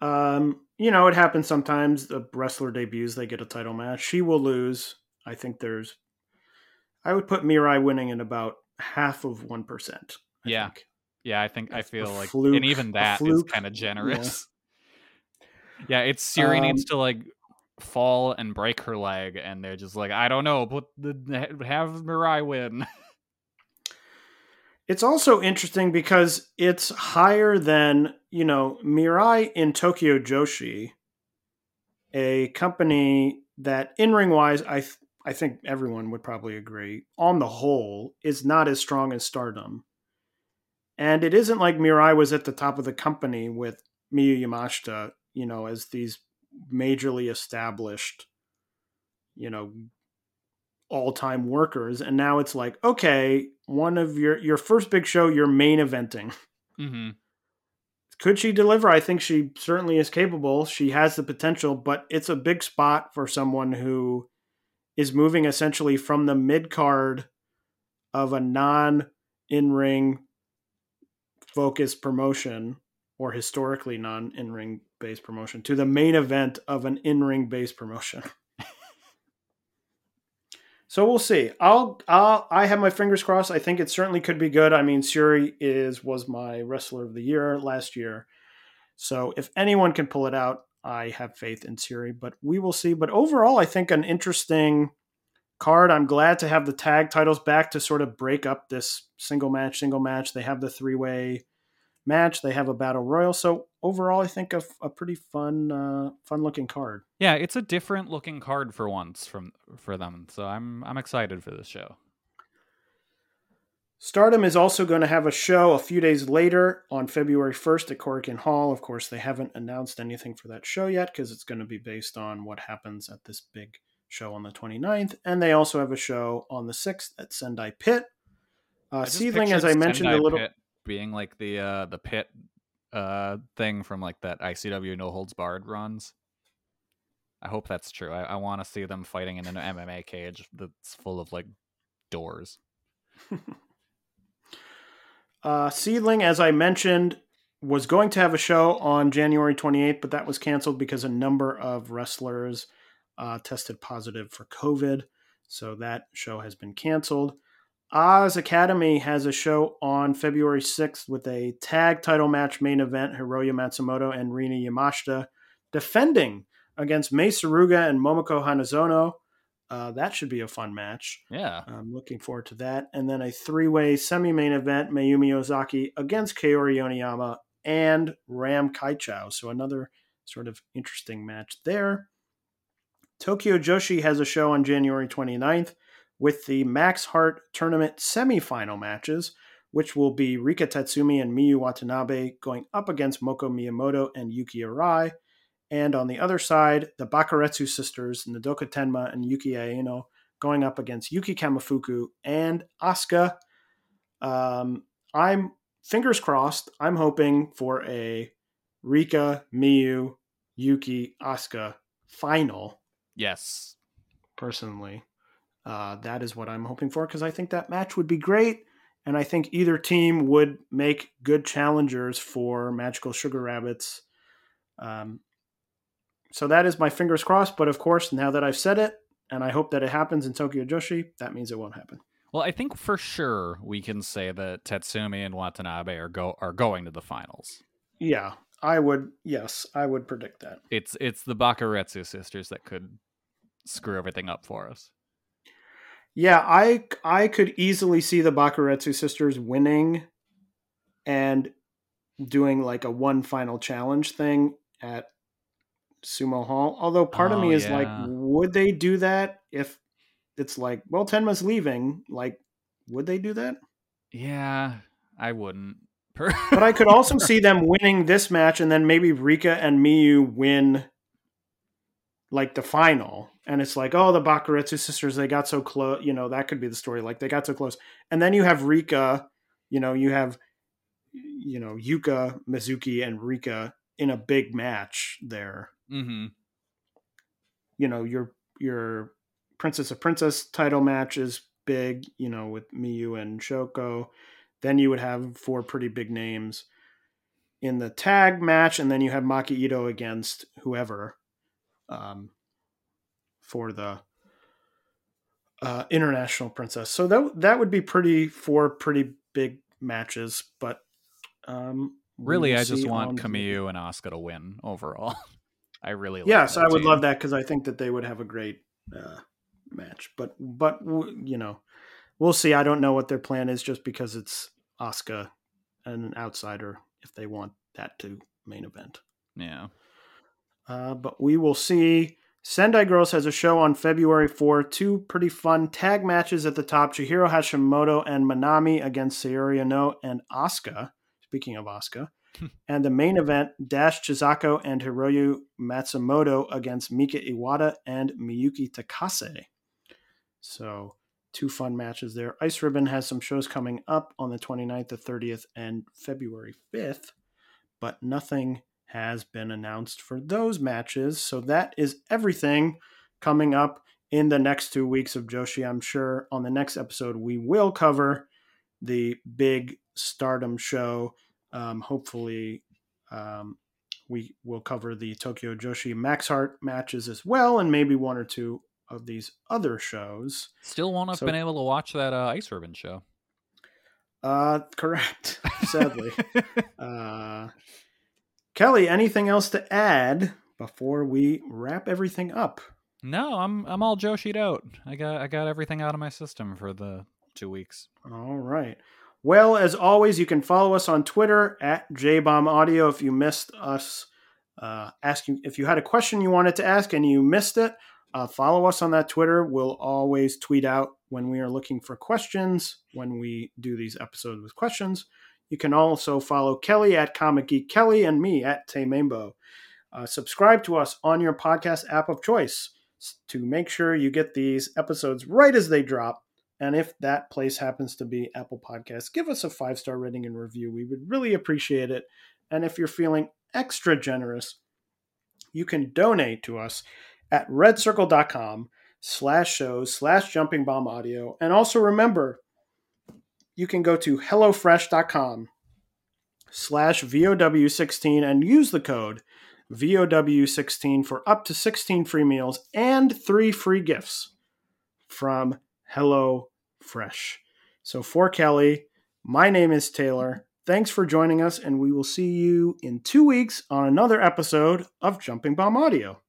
Um, you know, it happens sometimes. The wrestler debuts, they get a title match. She will lose. I think there's. I would put Mirai winning in about half of one percent. Yeah. Yeah, I think I feel like, fluke- and even that is kind of generous. <laughs> Yeah. it's Shuri Um, needs to like fall and break her leg, and they're just like, I don't know, put the have Mirai win. <laughs> It's also interesting because it's higher than, you know, Mirai in Tokyo Joshi, a company that in ring wise, I th- I think everyone would probably agree, on the whole, is not as strong as Stardom. And it isn't like Mirai was at the top of the company with Miyu Yamashita, you know, as these majorly established, you know, all-time workers. And now it's like okay one of your your first big show you're main eventing. <laughs> Mm-hmm. could she deliver? I think she certainly is capable. She has the potential but it's a big spot for someone who is moving essentially from the mid card of a non in-ring focused promotion or historically non in-ring based promotion to the main event of an in-ring based promotion <laughs> So we'll see. I'll, I'll I have my fingers crossed. I think it certainly could be good. I mean, Shuri is was my wrestler of the year last year. So if anyone can pull it out, I have faith in Shuri, but we will see. But overall, I think an interesting card. I'm glad to have the tag titles back to sort of break up this single match, single match. They have the three way match. They have a battle royal. So overall, I think a, a pretty fun, uh, fun looking card. Yeah, it's a different looking card for once from for them. So I'm I'm excited for this show. Stardom is also going to have a show a few days later on February 1st at Korakuen Hall. Of course, they haven't announced anything for that show yet because it's going to be based on what happens at this big show on the 29th. And they also have a show on the 6th at Sendai Pit. Uh, SEAdLINNNG, as I mentioned Sendai a little. Pit being like the uh the pit uh thing from like that ICW No Holds Barred runs. I hope that's true. I, I want to see them fighting in an MMA cage that's full of like doors. <laughs> Uh, SEAdLINNNG, as I mentioned, was going to have a show on January 28th, but that was canceled because a number of wrestlers uh, tested positive for COVID. So that show has been canceled. Oz Academy has a show on February 6th with a tag title match main event Hiroyo Matsumoto and Rina Yamashita defending against Mei Suruga and Momoko Hanazono. Uh, that should be a fun match. Yeah. I'm looking forward to that. And then a three way semi main event Mayumi Ozaki against Kaori Yoneyama and Ram Kaicho. So another sort of interesting match there. Tokyo Joshi has a show on January 29th with the Max Heart Tournament semifinal matches, which will be Rika Tatsumi and Miyu Watanabe going up against Moka Miyamoto and Yuki Arai. And on the other side, the Bakaretsu sisters, Nodoka Tenma and Yuki Aino, going up against Yuki Kamifuku and Asuka. Um, I'm fingers crossed. I'm hoping for a Rika, Miyu, Yuki, Asuka final. Yes. Personally, uh, that is what I'm hoping for because I think that match would be great, and I think either team would make good challengers for Magical Sugar Rabbits. Um, so that is my fingers crossed. But of course, now that I've said it, and I hope that it happens in Tokyo Joshi, that means it won't happen. Well, I think for sure we can say that Tatsumi and Watanabe are go are going to the finals. Yeah, I would. Yes, I would predict that. It's it's the Bakaretsu sisters that could screw everything up for us. Yeah, I I could easily see the Bakaretsu sisters winning and doing like a one final challenge thing at Sumo Hall. Although part of Oh, me is like, would they do that if it's like, well, Tenma's leaving? Like, would they do that? Yeah, I wouldn't. But I could also <laughs> see them winning this match and then maybe Rika and Miyu win like the final. And it's like, oh, the Bakaretsu sisters, they got so close. You know, that could be the story. Like, they got so close. And then you have Rika, you know, you have, you know, Yuka, Mizuki, and Rika in a big match there. hmm You know, your, your Princess of Princess title match is big, you know, with Miyu and Shoko. Then you would have four pretty big names in the tag match, and then you have Maki Ito against whoever um, for the uh, international princess. So that that would be pretty four pretty big matches. But um, Really, I just want Camus and Oscar to win overall. <laughs> I really like Yes, I would team. love that because I think that they would have a great uh, match. But but you know, we'll see. I don't know what their plan is just because it's Oscar and an outsider if they want that to main event. Yeah. Uh, but we will see. Sendai Girls has a show on February 4. Two pretty fun tag matches at the top Chihiro Hashimoto and Manami against Sayori Ano and Asuka. Speaking of Asuka. <laughs> and the main event Dash Chisako and Hiroyo Matsumoto against Mika Iwata and Miyuki Takase. So, two fun matches there. Ice Ribbon has some shows coming up on the 29th, the 30th, and February 5th, but nothing has been announced for those matches. So that is everything coming up in the next two weeks of Joshi. I'm sure on the next episode we will cover the big stardom show. Um, hopefully, um, we will cover the Tokyo Joshi Max Heart matches as well, and maybe one or two of these other shows. Still won't have So- been able to watch that uh, Ice Ribbon show. Uh, correct. <laughs> Sadly. <laughs> uh, Kelly, anything else to add before we wrap everything up? No, I'm I'm all Joshi'd out. I got I got everything out of my system for the two weeks. All right. Well, as always, you can follow us on Twitter at JBombAudio. If you missed us uh, asking, if you had a question you wanted to ask and you missed it, uh, follow us on that Twitter. We'll always tweet out when we are looking for questions when we do these episodes with questions. You can also follow Kelly at Comic Geek Kelly and me at Tay. Uh, subscribe to us on your podcast app of choice to make sure you get these episodes right as they drop. And if that place happens to be Apple Podcasts, give us a five star rating and review. We would really appreciate it. And if you're feeling extra generous, you can donate to us at redcircle.com slash shows slash jumping bomb audio. And also remember, you can go to hellofresh.com slash VOW16 and use the code VOW16 for up to 16 free meals and three free gifts from Hello Fresh. So for Kelly, my name is Taylor. Thanks for joining us, and we will see you in two weeks on another episode of Jumping Bomb Audio.